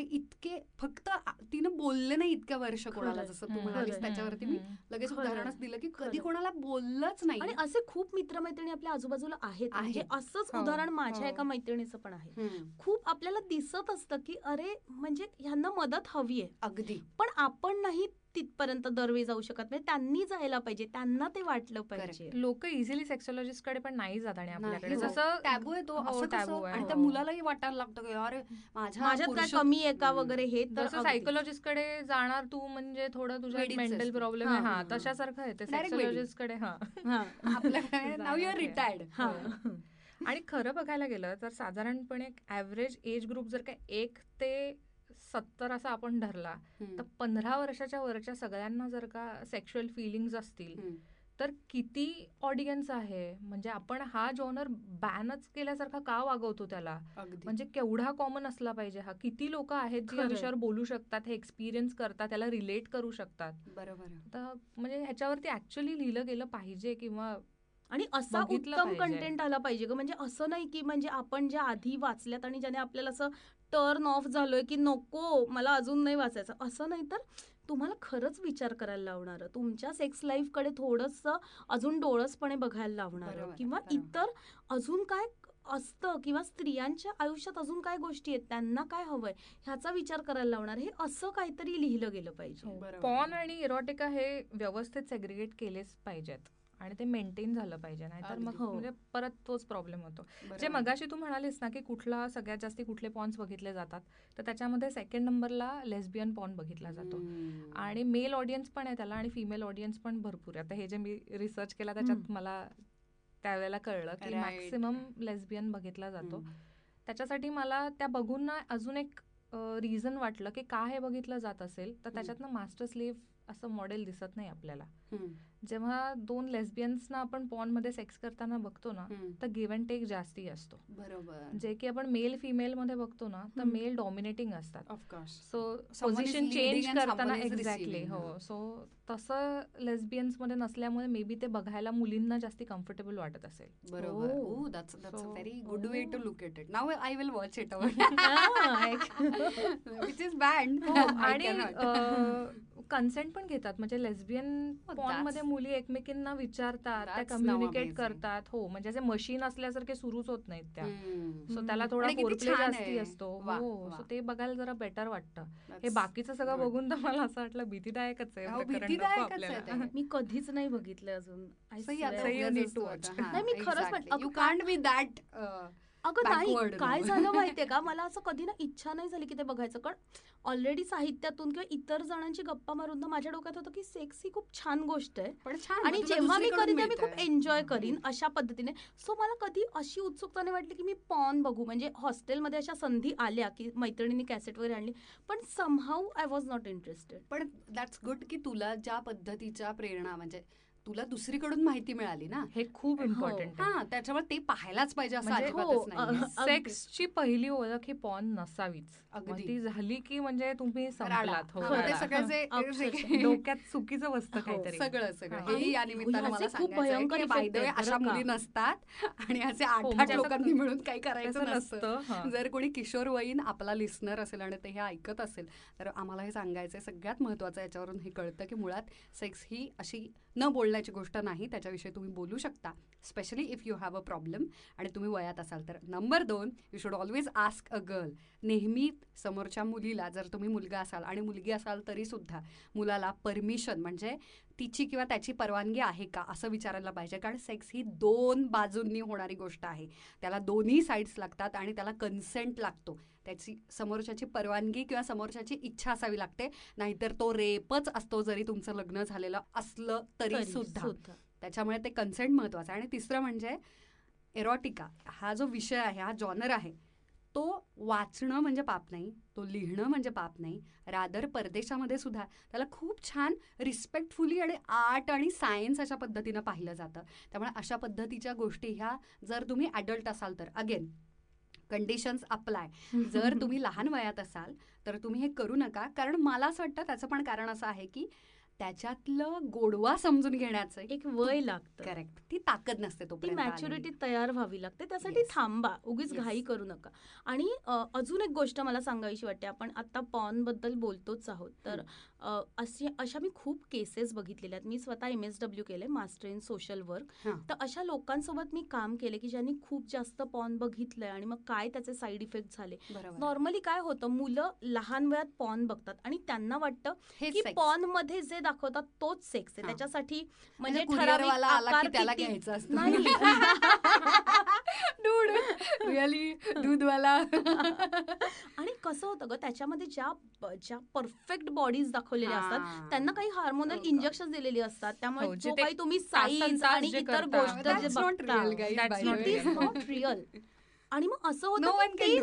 इतके फक्त तिनं बोलले नाही इतक्या वर्ष कोणाला. जसं तू. म्हणालीस. त्याच्यावरती मी. लगेच. उदाहरणच दिलं की कधी. कोणाला बोललंच नाही आणि असे खूप मित्रमैत्रिणी आपल्या आजूबाजूला आहेत म्हणजे. असंच हो, उदाहरण माझ्या हो. एका मैत्रिणीचं पण आहे. खूप आपल्याला दिसत असतं की अरे म्हणजे ह्यांना मदत हवी आहे अगदी पण आपण नाही तिथपर्यंत दरवेळी जाऊ शकत म्हणजे त्यांनी जायला पाहिजे त्यांना ते वाटलं पाहिजे लोक इझिली सेक्सॉलॉजिस्टकडे पण नाही जात आणि आपल्याकडे नाही, हो. जसं टॅबू आहे तो हो, असं taboo कसं आहे, आणि हो. त्या मुलालाही वाटायला लागतं की अरे माझ्या माझ्यात काय कमी आहे का. वगैरे हे तर. सायकोलॉजिस्टकडे जाणार तू म्हणजे थोडं तुझ्या मेंटल. प्रॉब्लेम हा, आहे हा हा, हा. तशासारखं आहे ते. सेक्सॉलॉजिस्टकडे हा हा. [LAUGHS] आपल्याकडे नाव युअर. रिटायर्ड हा. आणि खरं बघायला गेलं तर साधारणपणे ऍव्हरेज एज ग्रुप जर का एक ते सत्तर असा आपण धरला तर पंधरा वर्षाच्या वरच्या सगळ्यांना जर का सेक्शुअल फिलिंग्स असतील तर किती ऑडियन्स आहे? म्हणजे आपण हा जॉनर बॅनच केल्यासारखा का वागवतो त्याला? म्हणजे केवढा कॉमन असला पाहिजे हा? किती लोक आहेत जी या. विषयावर बोलू शकतात हे एक्सपिरियन्स करतात त्याला रिलेट करू शकतात? बरोबर. तर म्हणजे ह्याच्यावरती ऍक्च्युली लिहिलं गेलं पाहिजे किंवा आणि असा उत्तम. कंटेंट आला पाहिजे ग. म्हणजे असं नाही की म्हणजे आपण ज्या आधी वाचल्यात आणि ज्याने आपल्याला असं टर्न ऑफ झालोय की नको मला अजून नाही वाचायचं. असं नाही तर तुम्हाला खरंच विचार करायला लावणारं. तुमच्या सेक्स लाईफकडे थोडंसं अजून डोळसपणे बघायला लावणारं. किंवा. इतर अजून काय असतं किंवा स्त्रियांच्या आयुष्यात अजून काय गोष्टी आहेत त्यांना काय हवंय ह्याचा विचार करायला लावणार हे असं काहीतरी लिहिलं गेलं पाहिजे. बरोबर. पॉन आणि इरोटिका हे व्यवस्थित सेग्रिगेट केलेच पाहिजेत. आणि ते मेंटेन झालं पाहिजे नाहीतर मग. हो. म्हणजे परत तोच प्रॉब्लेम होतो जे. मगाशी तू म्हणालीस ना की कुठला सगळ्यात जास्ती कुठले पॉन्स बघितले जातात तर त्याच्यामध्ये सेकंड नंबरला लेस्बियन पॉन बघितला जातो. आणि मेल ऑडियन्स पण आहे त्याला आणि फिमेल ऑडियन्स पण भरपूर आहे आता हे जे मी रिसर्च केला त्याच्यात. मला त्यावेळेला कळलं की. मॅक्सिमम लेस्बियन बघितला जातो. त्याच्यासाठी मला त्या बघून ना अजून एक रिझन वाटलं की का हे बघितलं जात असेल तर त्याच्यातनं मास्टर स्लेव्ह असं मॉडेल दिसत नाही आपल्याला. जेव्हा दोन लेस्बियन्सना आपण पॉनमध्ये सेक्स करताना बघतो ना. तर गिव्ह अँड टेक जास्ती असतो. बरोबर. जे की आपण मेल फिमेल मध्ये बघतो ना तर. मेल डॉमिनेटिंग असतात. Of course so position change करताना एक्झॅक्टली हो. सो तसं लेस्बियन्समध्ये नसल्यामुळे मे बी ते बघायला मुलींना जास्ती कम्फर्टेबल वाटत असेल. बरोबर. Oh. O that's that's a So- very good way to Oh. Look at it I will watch it which is banned आणि कन्सेंट पण घेतात. म्हणजे लेस्बियन Oh, पॉनमध्ये that's- मुली एकमेकींना विचारतात त्या कम्युनिकेट. करतात हो म्हणजे असे मशीन असल्यासारखे सुरूच होत नाहीत त्या सो. त्याला थोडा फोरप्ले जास्ती. असतो हो. सो ते बघायला जरा बेटर वाटतं हे बाकीचं सगळं. बघून तर मला असं वाटलं भीतीदायकच आहे हो. मी कधीच नाही बघितलं अजून मी खरंच अगं नाही backward काय. झालं माहितीये का? मला असं कधी ना इच्छा नाही झाली की ते बघायचं. कारण ऑलरेडी साहित्यातून किंवा इतर जणांची गप्पा मारून ना माझ्या डोक्यात होतं की सेक्स ही खूप छान गोष्ट आहे. पण छान आणि मग तुला जेव्हा मी दुसरीकडून करीन तेव्हा मी खूप मिळतंय. एन्जॉय करीन अशा पद्धतीने. सो मला कधी अशी उत्सुकता नाही वाटली की मी पॉन बघू. म्हणजे हॉस्टेलमध्ये अशा संधी आल्या की मैत्रिणींनी कॅसेट वगैरे आणली पण somehow I was not interested पण दॅट्स गुड की तुला ज्या पद्धतीच्या प्रेरणा म्हणजे तुला दुसरीकडून माहिती मिळाली ना हे खूप. इम्पॉर्टंट आहे हा त्याच्यामुळे ते पाहायलाच पाहिजे असं म्हणजे- अजिबातच हो, अगदी. सेक्सची पहिली ओळख ही पॉन नसावीच. ती झाली की म्हणजे तुम्ही हो डोक्यात चुकीचं बसतं हो, काहीतरी सगळं सगळं हा. हेही या निमित्तानं मला सांगायचं अशा? मुली नसतात आणि असे आठ हो, आठ म्हणजे लोकांनी मिळून काही करायचं नसतं हा. जर कोणी किशोरवयीन आपला लिस्नर असेल आणि ते हे ऐकत असेल तर आम्हाला हे सांगायचं सगळ्यात महत्त्वाचं याच्यावरून हे कळतं की मुळात सेक्स ही अशी न बोलण्याची गोष्ट नाही त्याच्याविषयी तुम्ही बोलू शकता. Specially if you have a problem आणि तुम्ही वयात असाल तर. नंबर दोन you should always ask a girl नेहमी समोरच्या मुलीला जर तुम्ही मुलगा असाल आणि मुलगी असाल तरीसुद्धा मुलाला परमिशन म्हणजे तिची किंवा त्याची परवानगी आहे का असं विचारायला पाहिजे. कारण सेक्स ही दोन बाजूंनी होणारी गोष्ट आहे. त्याला दोन्ही साईड्स लागतात आणि त्याला कन्सेंट लागतो. त्याची समोरच्याची परवानगी किंवा समोरच्याची इच्छा असावी लागते. नाहीतर तो रेपच असतो जरी तुमचं लग्न झालेलं असलं तरी सुद्धा. त्याच्यामुळे ते कन्सेंट महत्वाचं आहे. आणि तिसरं म्हणजे एरोटिका हा जो विषय आहे हा जॉनर आहे तो वाचणं म्हणजे पाप नाही तो लिहिणं म्हणजे पाप नाही रादर परदेशामध्ये सुद्धा. त्याला खूप छान रिस्पेक्टफुली आणि आर्ट आणि सायन्स अशा पद्धतीनं पाहिलं जातं. त्यामुळे अशा पद्धतीच्या गोष्टी ह्या जर तुम्ही ॲडल्ट असाल तर अगेन कंडिशन्स अप्लाय [LAUGHS] जर तुम्ही लहान वयात असाल तर तुम्ही हे करू नका. कारण मला असं वाटतं त्याचं पण कारण असं आहे की त्याच्यातलं गोडवा समजून घेण्याचं एक वय लागतं. करेक्ट ती ताकद नसते तो ती मॅच्युरिटी तयार व्हावी लागते. त्यासाठी Yes. थांबा. उगीच Yes. घाई करू नका. आणि अजून एक गोष्ट मला सांगावीशी वाटते. आपण आता पॉनबद्दल बोलतोच आहोत. तर अ, अशी अशा मी खूप केसेस बघितलेल्या आहेत. मी स्वतः एम एस डब्ल्यू केले मास्टर इन सोशल वर्क. तर अशा लोकांसोबत मी काम केले की ज्यांनी खूप जास्त पॉन बघितलंय आणि मग काय त्याचे साईड इफेक्ट झाले. नॉर्मली काय होतं मुलं लहान वयात पॉन बघतात आणि त्यांना वाटतं की. पॉनमध्ये जे दाखवतात तोच सेक्स आहे. हां. त्याच्यासाठी म्हणजे म्हणजे त्याला घ्यायचं असतं. दूधवाला [LAUGHS] [LAUGHS] आणि कसं होतं ग त्याच्यामध्ये ज्या ज्या परफेक्ट बॉडीज दाखवलेल्या असतात त्यांना काही हार्मोनल हो? इंजेक्शन दिलेली असतात. हो, त्यामुळे जे ते काही तुम्ही साईज आणि इतर. गोष्ट [LAUGHS] आणि मग असं होतं one की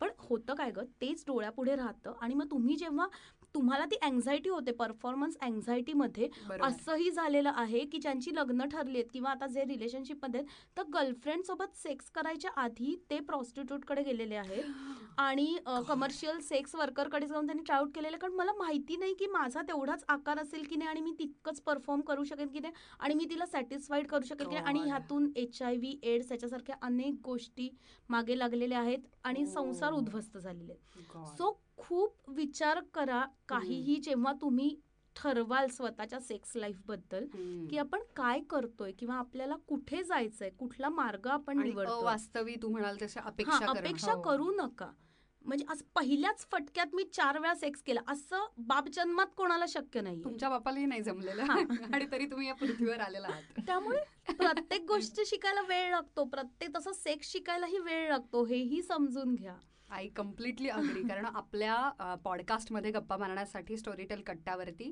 पण होतं काय ग? तेच डोळ्यापुढे राहतं आणि मग तुम्ही जेव्हा तुम्हाला ती अँझायटी होते परफॉर्मन्स अँझायटीमध्ये असंही झालेलं आहे की ज्यांची लग्न ठरली आहेत किंवा आता जे रिलेशनशिपमध्ये आहेत तर गर्लफ्रेंड सोबत सेक्स करायच्या आधी ते प्रॉस्टिट्यूटकडे गेलेले आहेत. आणि कमर्शियल सेक्स वर्करकडे जाऊन त्यांनी ट्राय आउट केलेलं कारण मला माहिती नाही की माझा तेवढाच आकार असेल की नाही आणि मी तितकंच परफॉर्म करू शकेन की नाही आणि मी तिला सॅटिस्फाईड करू शकेन की नाही. आणि God. ह्यातून एच आय व्ही एड्स याच्यासारख्या अनेक गोष्टी मागे लागलेल्या आहेत. आणि संसार Oh. उद्ध्वस्त झालेले आहेत. सो खूप विचार करा काहीही जेव्हा तुम्ही ठरवाल स्वतःच्या सेक्स लाईफबद्दल. की आपण काय करतोय किंवा आपल्याला कुठे जायचंय कुठला मार्ग आपण आणि निवडतोय अवास्तवी तू म्हणाल तशा अपेक्षा. अपेक्षा हो. करू नका म्हणजे आज पहिल्याच फटक्यात मी चार वेळा सेक्स केला असं बाप जन्मात कोणाला शक्य नाही तुमच्या बापालाही नाही जमलेलं. [LAUGHS] आणि तरी तुम्ही या पृथ्वीवर आलेला आहात [LAUGHS] त्यामुळे प्रत्येक गोष्ट शिकायला वेळ लागतो प्रत्येक तसं सेक्स शिकायलाही वेळ लागतो हेही समजून घ्या आय कम्प्लिटली अग्री कारण आपल्या पॉडकास्टमध्ये गप्पा मारण्यासाठी स्टोरीटेल कट्ट्यावरती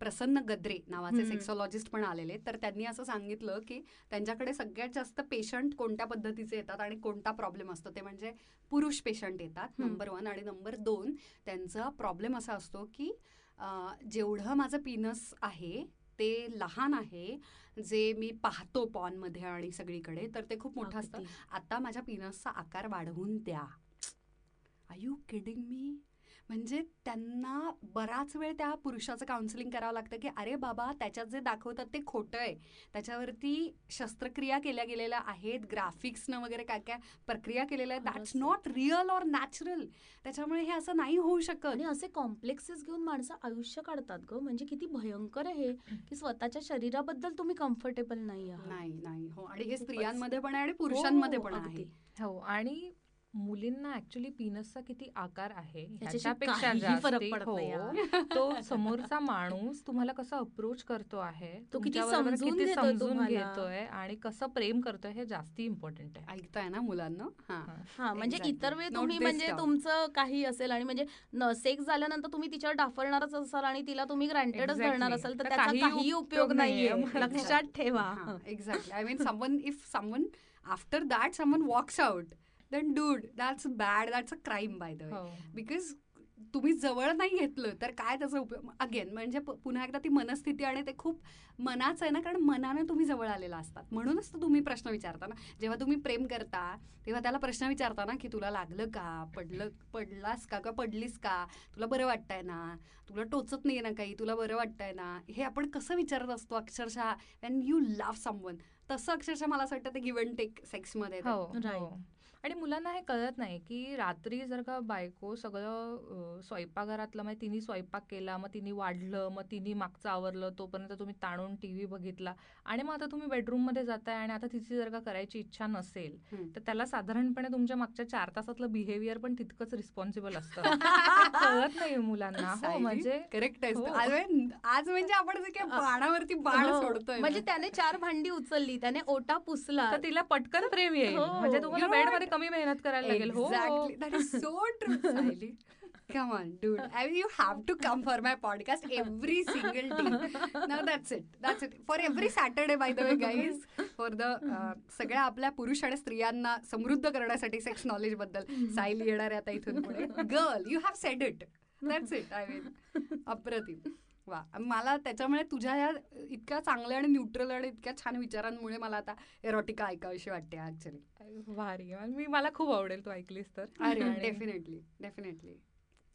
प्रसन्न गद्रे नावाचे. सेक्सॉलॉजिस्ट पण आलेले तर त्यांनी असं सांगितलं की त्यांच्याकडे सगळ्यात जास्त पेशंट कोणत्या पद्धतीचे येतात आणि कोणता प्रॉब्लेम असतो ते म्हणजे पुरुष पेशंट येतात. नंबर वन आणि नंबर दोन त्यांचा प्रॉब्लेम असा असतो की जेवढं माझं पिनस आहे ते लहान आहे जे मी पाहतो पॉनमध्ये आणि सगळीकडे तर ते खूप मोठं असतं. आता माझ्या पिनसचा आकार वाढवून द्या. आय यू किडिंग मी म्हणजे त्यांना बराच वेळ त्या पुरुषाचं काउन्सिलिंग करावं लागतं की अरे बाबा त्याच्यात जे दाखवतात ते खोटं आहे. त्याच्यावरती शस्त्रक्रिया केल्या गेलेल्या आहेत ग्राफिक्सनं वगैरे काय काय प्रक्रिया केलेल्या आहेत. That's. Not real or natural त्याच्यामुळे हे असं नाही होऊ शकत. आणि असे कॉम्प्लेक्सेस घेऊन माणसं आयुष्य काढतात ग. म्हणजे किती भयंकर आहे की स्वतःच्या शरीराबद्दल तुम्ही कम्फर्टेबल नाही आहात. नाही नाही. हो आणि हे. स्त्रियांमध्ये पण आहे आणि पुरुषांमध्ये हो, पण अगदी. आहे हो आणि मुलींना ऍक्च्युली पिनसचा किती आकार आहे ह्याच्यापेक्षा जास्ती, हो. तो समोरचा माणूस तुम्हाला कसा अप्रोच करतो आहे तो किती समजून किती घेतोय समजून तुम्हाला. घेतोय आणि कसं प्रेम करतोय हे जास्ती इम्पॉर्टंट आहे ऐकताय ना मुलांना हा हा म्हणजे Exactly. इतर वेळी तुम्ही म्हणजे. तुमचं काही असेल आणि म्हणजे सेक्स झाल्यानंतर तुम्ही तिच्यावर डाफरणारच असाल आणि तिला तुम्ही ग्रँटेडच. धरणार असाल तर त्याचा काही उपयोग नाहीये. लक्षात ठेवा exactly I mean someone if someone after that someone walks out then dude that's bad that's a crime by the way. Because तुम्ही जवळ नाही घेतलं तर काय त्याचा उपयोग? अगेन म्हणजे पुन्हा एकदा ती मनस्थिती आणि ते खूप मनाचं आहे ना कारण मनानं तुम्ही जवळ आलेला असतात. म्हणूनच तर तुम्ही प्रश्न विचारता ना जेव्हा तुम्ही प्रेम करता तेव्हा त्याला प्रश्न विचारता ना की तुला लागलं का? पडलं पडलास का? किंवा पडलीस का? तुला बरं वाटतंय ना? तुला टोचत नाही ना काही? तुला बरं वाटतंय ना? हे आपण कसं विचारत असतो अक्षरशः? वॅन यू लव्ह समवन तसं अक्षरशः मला असं वाटतं ते गिव्ह अँड टेक सेक्समध्ये. आणि मुलांना हे कळत नाही की रात्री जर का बायको सगळं अ, स्वयंपाकघरातलं म्हणजे तिने स्वयंपाक केला मग तिने वाढलं मग तिने मागचं आवरलं तोपर्यंत तुम्ही ताणून टीव्ही बघितला आणि मग आता तुम्ही बेडरूममध्ये जाताय आणि आता तिची जर का करायची इच्छा नसेल. तर त्याला साधारणपणे तुमच्या मागच्या चार तासातलं बिहेवियर पण तितकंच रिस्पॉन्सिबल असतं ते [LAUGHS] कळत नाही मुलांना हो म्हणजे करेक्ट आहे हो. आज आज म्हणजे आपण बाणावरती बाण हो. सोडतोय म्हणजे. त्याने चार भांडी उचलली त्याने ओटा पुसला तर तिला पटकन प्रेम येईल हो. म्हणजे तुम्हाला You know बेडमध्ये कमी मेहनत करायला लागेल. हो so truly come on do I you have to come for my podcast every single T ना that's it that's it for every Saturday by the way guys for the सगळ्या आपल्या पुरुष आणि स्त्रियांना समृद्ध करण्यासाठी सेक्स नॉलेजबद्दल साईल येणार आहे आता इथून पुढे. Girl you have said it that's it I mean अप्रतिम. वा. मला त्याच्यामुळे तुझ्या या इतक्या चांगल्या आणि न्यूट्रल आणि इतक्या छान विचारांमुळे मला आता एरोटिका ऐकावीशी वाटते ऍक्च्युली भारी. मी मला खूप आवडेल तू ऐकलीस तर. अरे डेफिनेटली डेफिनेटली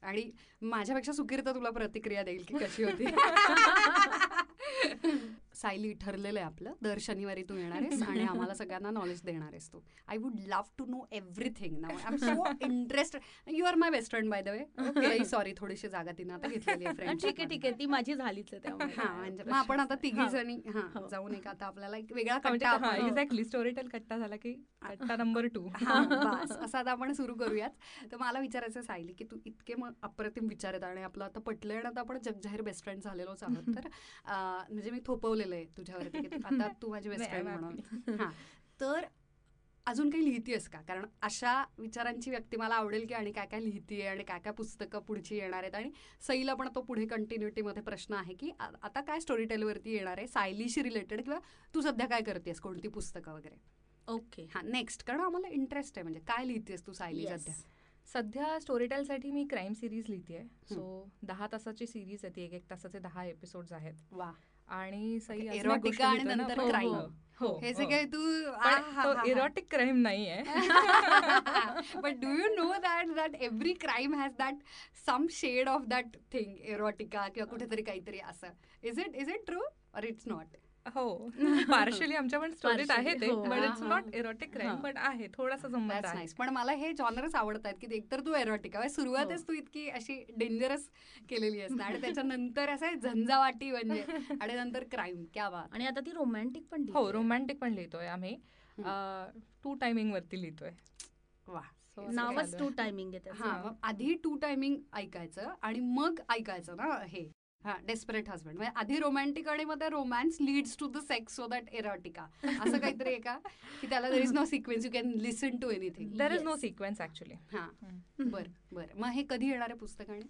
आणि माझ्यापेक्षा सुकीर्त तुला प्रतिक्रिया देईल की कशी होती. [LAUGHS] सायली ठरलेलं आहे आपलं. दर शनिवारी तू येणार आहेस आणि आम्हाला सगळ्यांना नॉलेज देणार आहेस तू I would love to know everything now I am so interested you are my best friend by the way sorry थोडीशी जागा तिनं आता घेतलेली आहे फ्रेंड ठीक आहे ठीक आहे. ती माझी झालीच हा म्हणजे मग आपण आता तिघी हा. जणी हा हो. जाऊन एक आता आपल्याला एक वेगळा कट्टा एक्झॅक्टली स्टोरी टेल कट्टा झाला की कट्टा नंबर टू हा, असं आता आपण सुरू करूयात. तर मला विचारायचं सायली की तू इतके मग अप्रतिम विचार आहेत आणि आपलं आता पटलंय आणि आता आपण जगजाहीर बेस्ट फ्रेंड झालेलोच आहोत. तर म्हणजे मी थोपवलेलं आहे तुझ्यावरती की [LAUGHS] आता तू माझी बेस्ट फ्रेंड म्हणून. [LAUGHS] हा. तर अजून काही लिहितीयस का? कारण अशा विचारांची व्यक्ती मला आवडेल की आणि काय काय लिहितीये आणि काय काय पुस्तकं पुढची येणार आहेत. आणि सईला पण तो पुढे कंटिन्युटीमध्ये प्रश्न आहे की आता काय स्टोरी टेलवरती येणार आहे? सायलीशी रिलेटेड किंवा तू सध्या काय करतेस? कोणती पुस्तकं वगैरे? ओके. हा नेक्स्ट कारण आम्हाला इंटरेस्ट आहे म्हणजे काय लिहितेस तू सायली. सध्या? सध्या स्टोरीटेलसाठी मी क्राईम सिरीज लिहिते सो दहा तासाची सिरीज आहे ती एक एक तासाचे दहा एपिसोड आहेत. वा. आणि सई गोष्ट आणि. नंतर हो, crime. हो, हो, हे हो. सगळे तू इरोटिक क्राईम नाहीये but do you know that that every crime has that some shade of that thing erotica किंवा कुठेतरी काहीतरी असं is it is it true or it's not हो [LAUGHS] पार्शली आमच्या पण स्टोरीत Partially, आहे ते. But it's not. Erotic crime. But आहे थोडासा संबंध दॅट्स आहे पण मला हे जॉनरच आवडत आहेत की एकतर तू एरोटिका सुरुवातच हो. तू इतकी अशी डेंजरस केलेली असते आणि [LAUGHS] त्याच्यानंतर असं झंझावाटी म्हणजे आणि नंतर क्राईम क्या बात आणि आता ती रोमॅन्टिक पण हो. रोमॅन्टिक पण लिहितोय आम्ही. टू टायमिंग वरती लिहितोय वा नावच टू आहे. टायमिंग आहे. हा आधी टू टायमिंग ऐकायचं आणि मग ऐकायचं ना हे हा डेस्परेट हजबंड म्हणजे आधी रोमॅन्टिक आणि मग romance leads to the sex so that erotica असं काहीतरी आहे का? की त्याला there is no sequence you can listen to anything there is no. Sequence actually हा. बर बर. मग हे कधी येणार आहे पुस्तक आणि?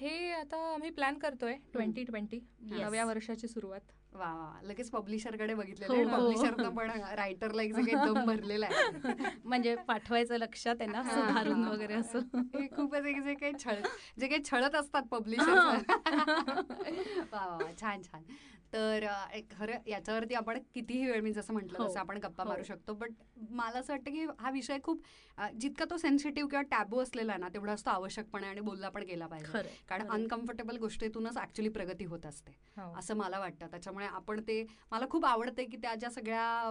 हे आता आम्ही प्लॅन करतोय ट्वेंटी ट्वेंटी. नव्या वर्षाची सुरुवात. वा वा. लगेच पब्लिशरकडे हो, बघितलेलं हो. पब्लिशरनं पण रायटरला एक दम [LAUGHS] भरलेला आहे म्हणजे पाठवायचं लक्षात आहे ना हा, सुधारून हा, वगैरे हा. असं हे खूपच एक जे काही छळ जे काही छळत असतात पब्लिशर वा वा. छान छान तर खरं याच्यावरती आपण कितीही वेळ मी जसं म्हटलं हो, तसं आपण गप्पा हो. मारू शकतो बट मला असं वाटतं की हा विषय खूप जितका तो सेन्सिटिव्ह किंवा टॅबू असलेला आहे ना तेवढाच तो आवश्यकपणे आणि बोलला पण गेला पाहिजे कारण. अनकम्फर्टेबल गोष्टीतूनच ऍक्च्युली प्रगती होत असते हो. असं मला वाटतं त्याच्यामुळे आपण ते मला खूप आवडते की त्या ज्या सगळ्या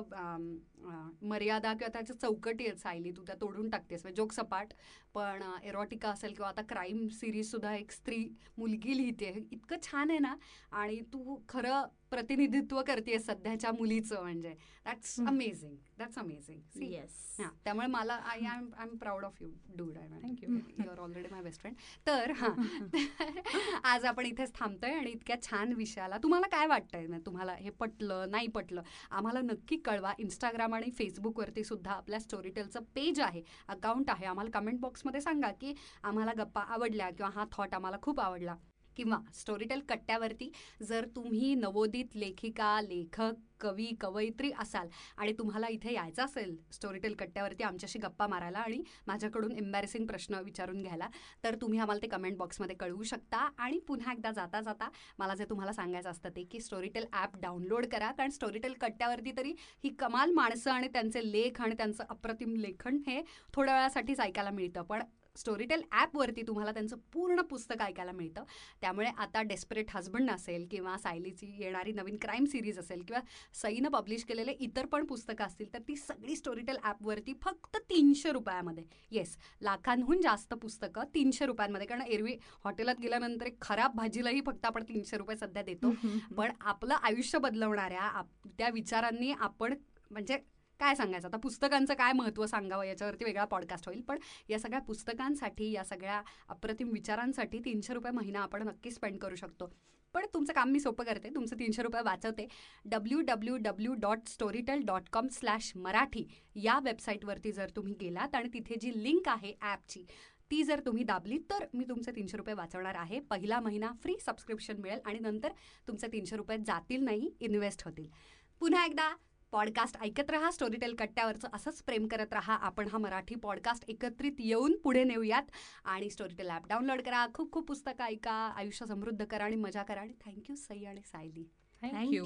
मर्यादा किंवा त्याच्या चौकटी आहेत सायली तू त्या तोडून टाकतेस. म्हणजे जोक सपाट पण एरोटिका असेल किंवा आता क्राईम सिरीज सुद्धा एक स्त्री मुलगी लिहिते इतकं छान आहे ना. आणि तू खरं प्रतिनिधित्व करते सध्याच्या मुलीचं म्हणजे. That's. Amazing that's amazing yes हा. त्यामुळे मला I am I am proud of you dude I you. You are already my best friend तर हां. [LAUGHS] आज आपण इथेच थांबतोय आणि इतक्या छान विषयाला तुम्हाला काय वाटतंय? ना तुम्हाला हे पटलं नाही पटलं आम्हाला नक्की कळवा. इंस्टाग्राम आणि फेसबुकवरती सुद्धा आपल्या स्टोरीटेलचं पेज आहे अकाउंट आहे. आम्हाला कमेंट बॉक्समध्ये सांगा की आम्हाला गप्पा आवडल्या किंवा हा थॉट आम्हाला खूप आवडला. किंवा स्टोरीटेल कट्ट्यावरती जर तुम्ही नवोदित लेखिका लेखक कवी कवयित्री असाल आणि तुम्हाला इथे यायचं असेल स्टोरीटेल कट्ट्यावरती आमच्याशी गप्पा मारायला आणि माझ्याकडून एम्बॅरेसिंग प्रश्न विचारून घ्यायला तर तुम्ही आम्हाला ते कमेंट बॉक्समध्ये कळवू शकता. आणि पुन्हा एकदा जाता जाता मला जे तुम्हाला सांगायचं असतं ते की स्टोरीटेल ॲप डाउनलोड करा. कारण स्टोरीटेल कट्ट्यावरती तरी ही कमाल माणसं आणि त्यांचे लेख आणि त्यांचं अप्रतिम लेखन हे थोड्या वेळासाठीच ऐकायला मिळतं. पण स्टोरीटेल ॲपवरती तुम्हाला त्यांचं पूर्ण पुस्तक ऐकायला मिळतं. त्यामुळे आता डेस्परेट हजबंड असेल किंवा सायलीची येणारी नवीन क्राईम सिरीज असेल किंवा सईनं पब्लिश केलेले इतर पण पुस्तकं असतील तर ती सगळी स्टोरीटेल ॲपवरती फक्त तीनशे रुपयामध्ये येस लाखांहून जास्त पुस्तकं तीनशे रुपयांमध्ये. कारण एरवी हॉटेलात गेल्यानंतर एक खराब भाजीलाही फक्त आपण तीनशे रुपये सध्या देतो. पण आपलं आयुष्य बदलवणाऱ्या आप- त्या विचारांनी आपण म्हणजे काय सांगायचं? आता पुस्तकांचं काय महत्त्व सांगावं? याच्यावरती वेगळा पॉडकास्ट होईल. पण या सगळ्या पुस्तकांसाठी या सगळ्या अप्रतिम विचारांसाठी तीनशे रुपये महिना आपण नक्की स्पेंड करू शकतो. पण तुमचं काम मी सोपं करते. तुमचं तीनशे रुपये वाचवते. W W W dot Storytel dot com slash Marathi या वेबसाईटवरती जर तुम्ही गेलात आणि तिथे जी लिंक आहे ॲपची ती जर तुम्ही दाबली तर मी तुमचे तीनशे रुपये वाचवणार आहे. पहिला महिना फ्री सबस्क्रिप्शन मिळेल आणि नंतर तुमचे तीनशे रुपये जातील नाही इन्व्हेस्ट होतील. पुन्हा एकदा पॉडकास्ट ऐकत राहा स्टोरीटेल कट्ट्यावरचं असंच प्रेम करत राहा. आपण हा मराठी पॉडकास्ट एकत्रित येऊन पुढे नेऊयात. आणि स्टोरीटेल ॲप डाउनलोड करा. खूप खूप पुस्तकं ऐका. आयुष्य समृद्ध करा आणि मजा करा. आणि थँक्यू सई आणि सायली. थँक्यू.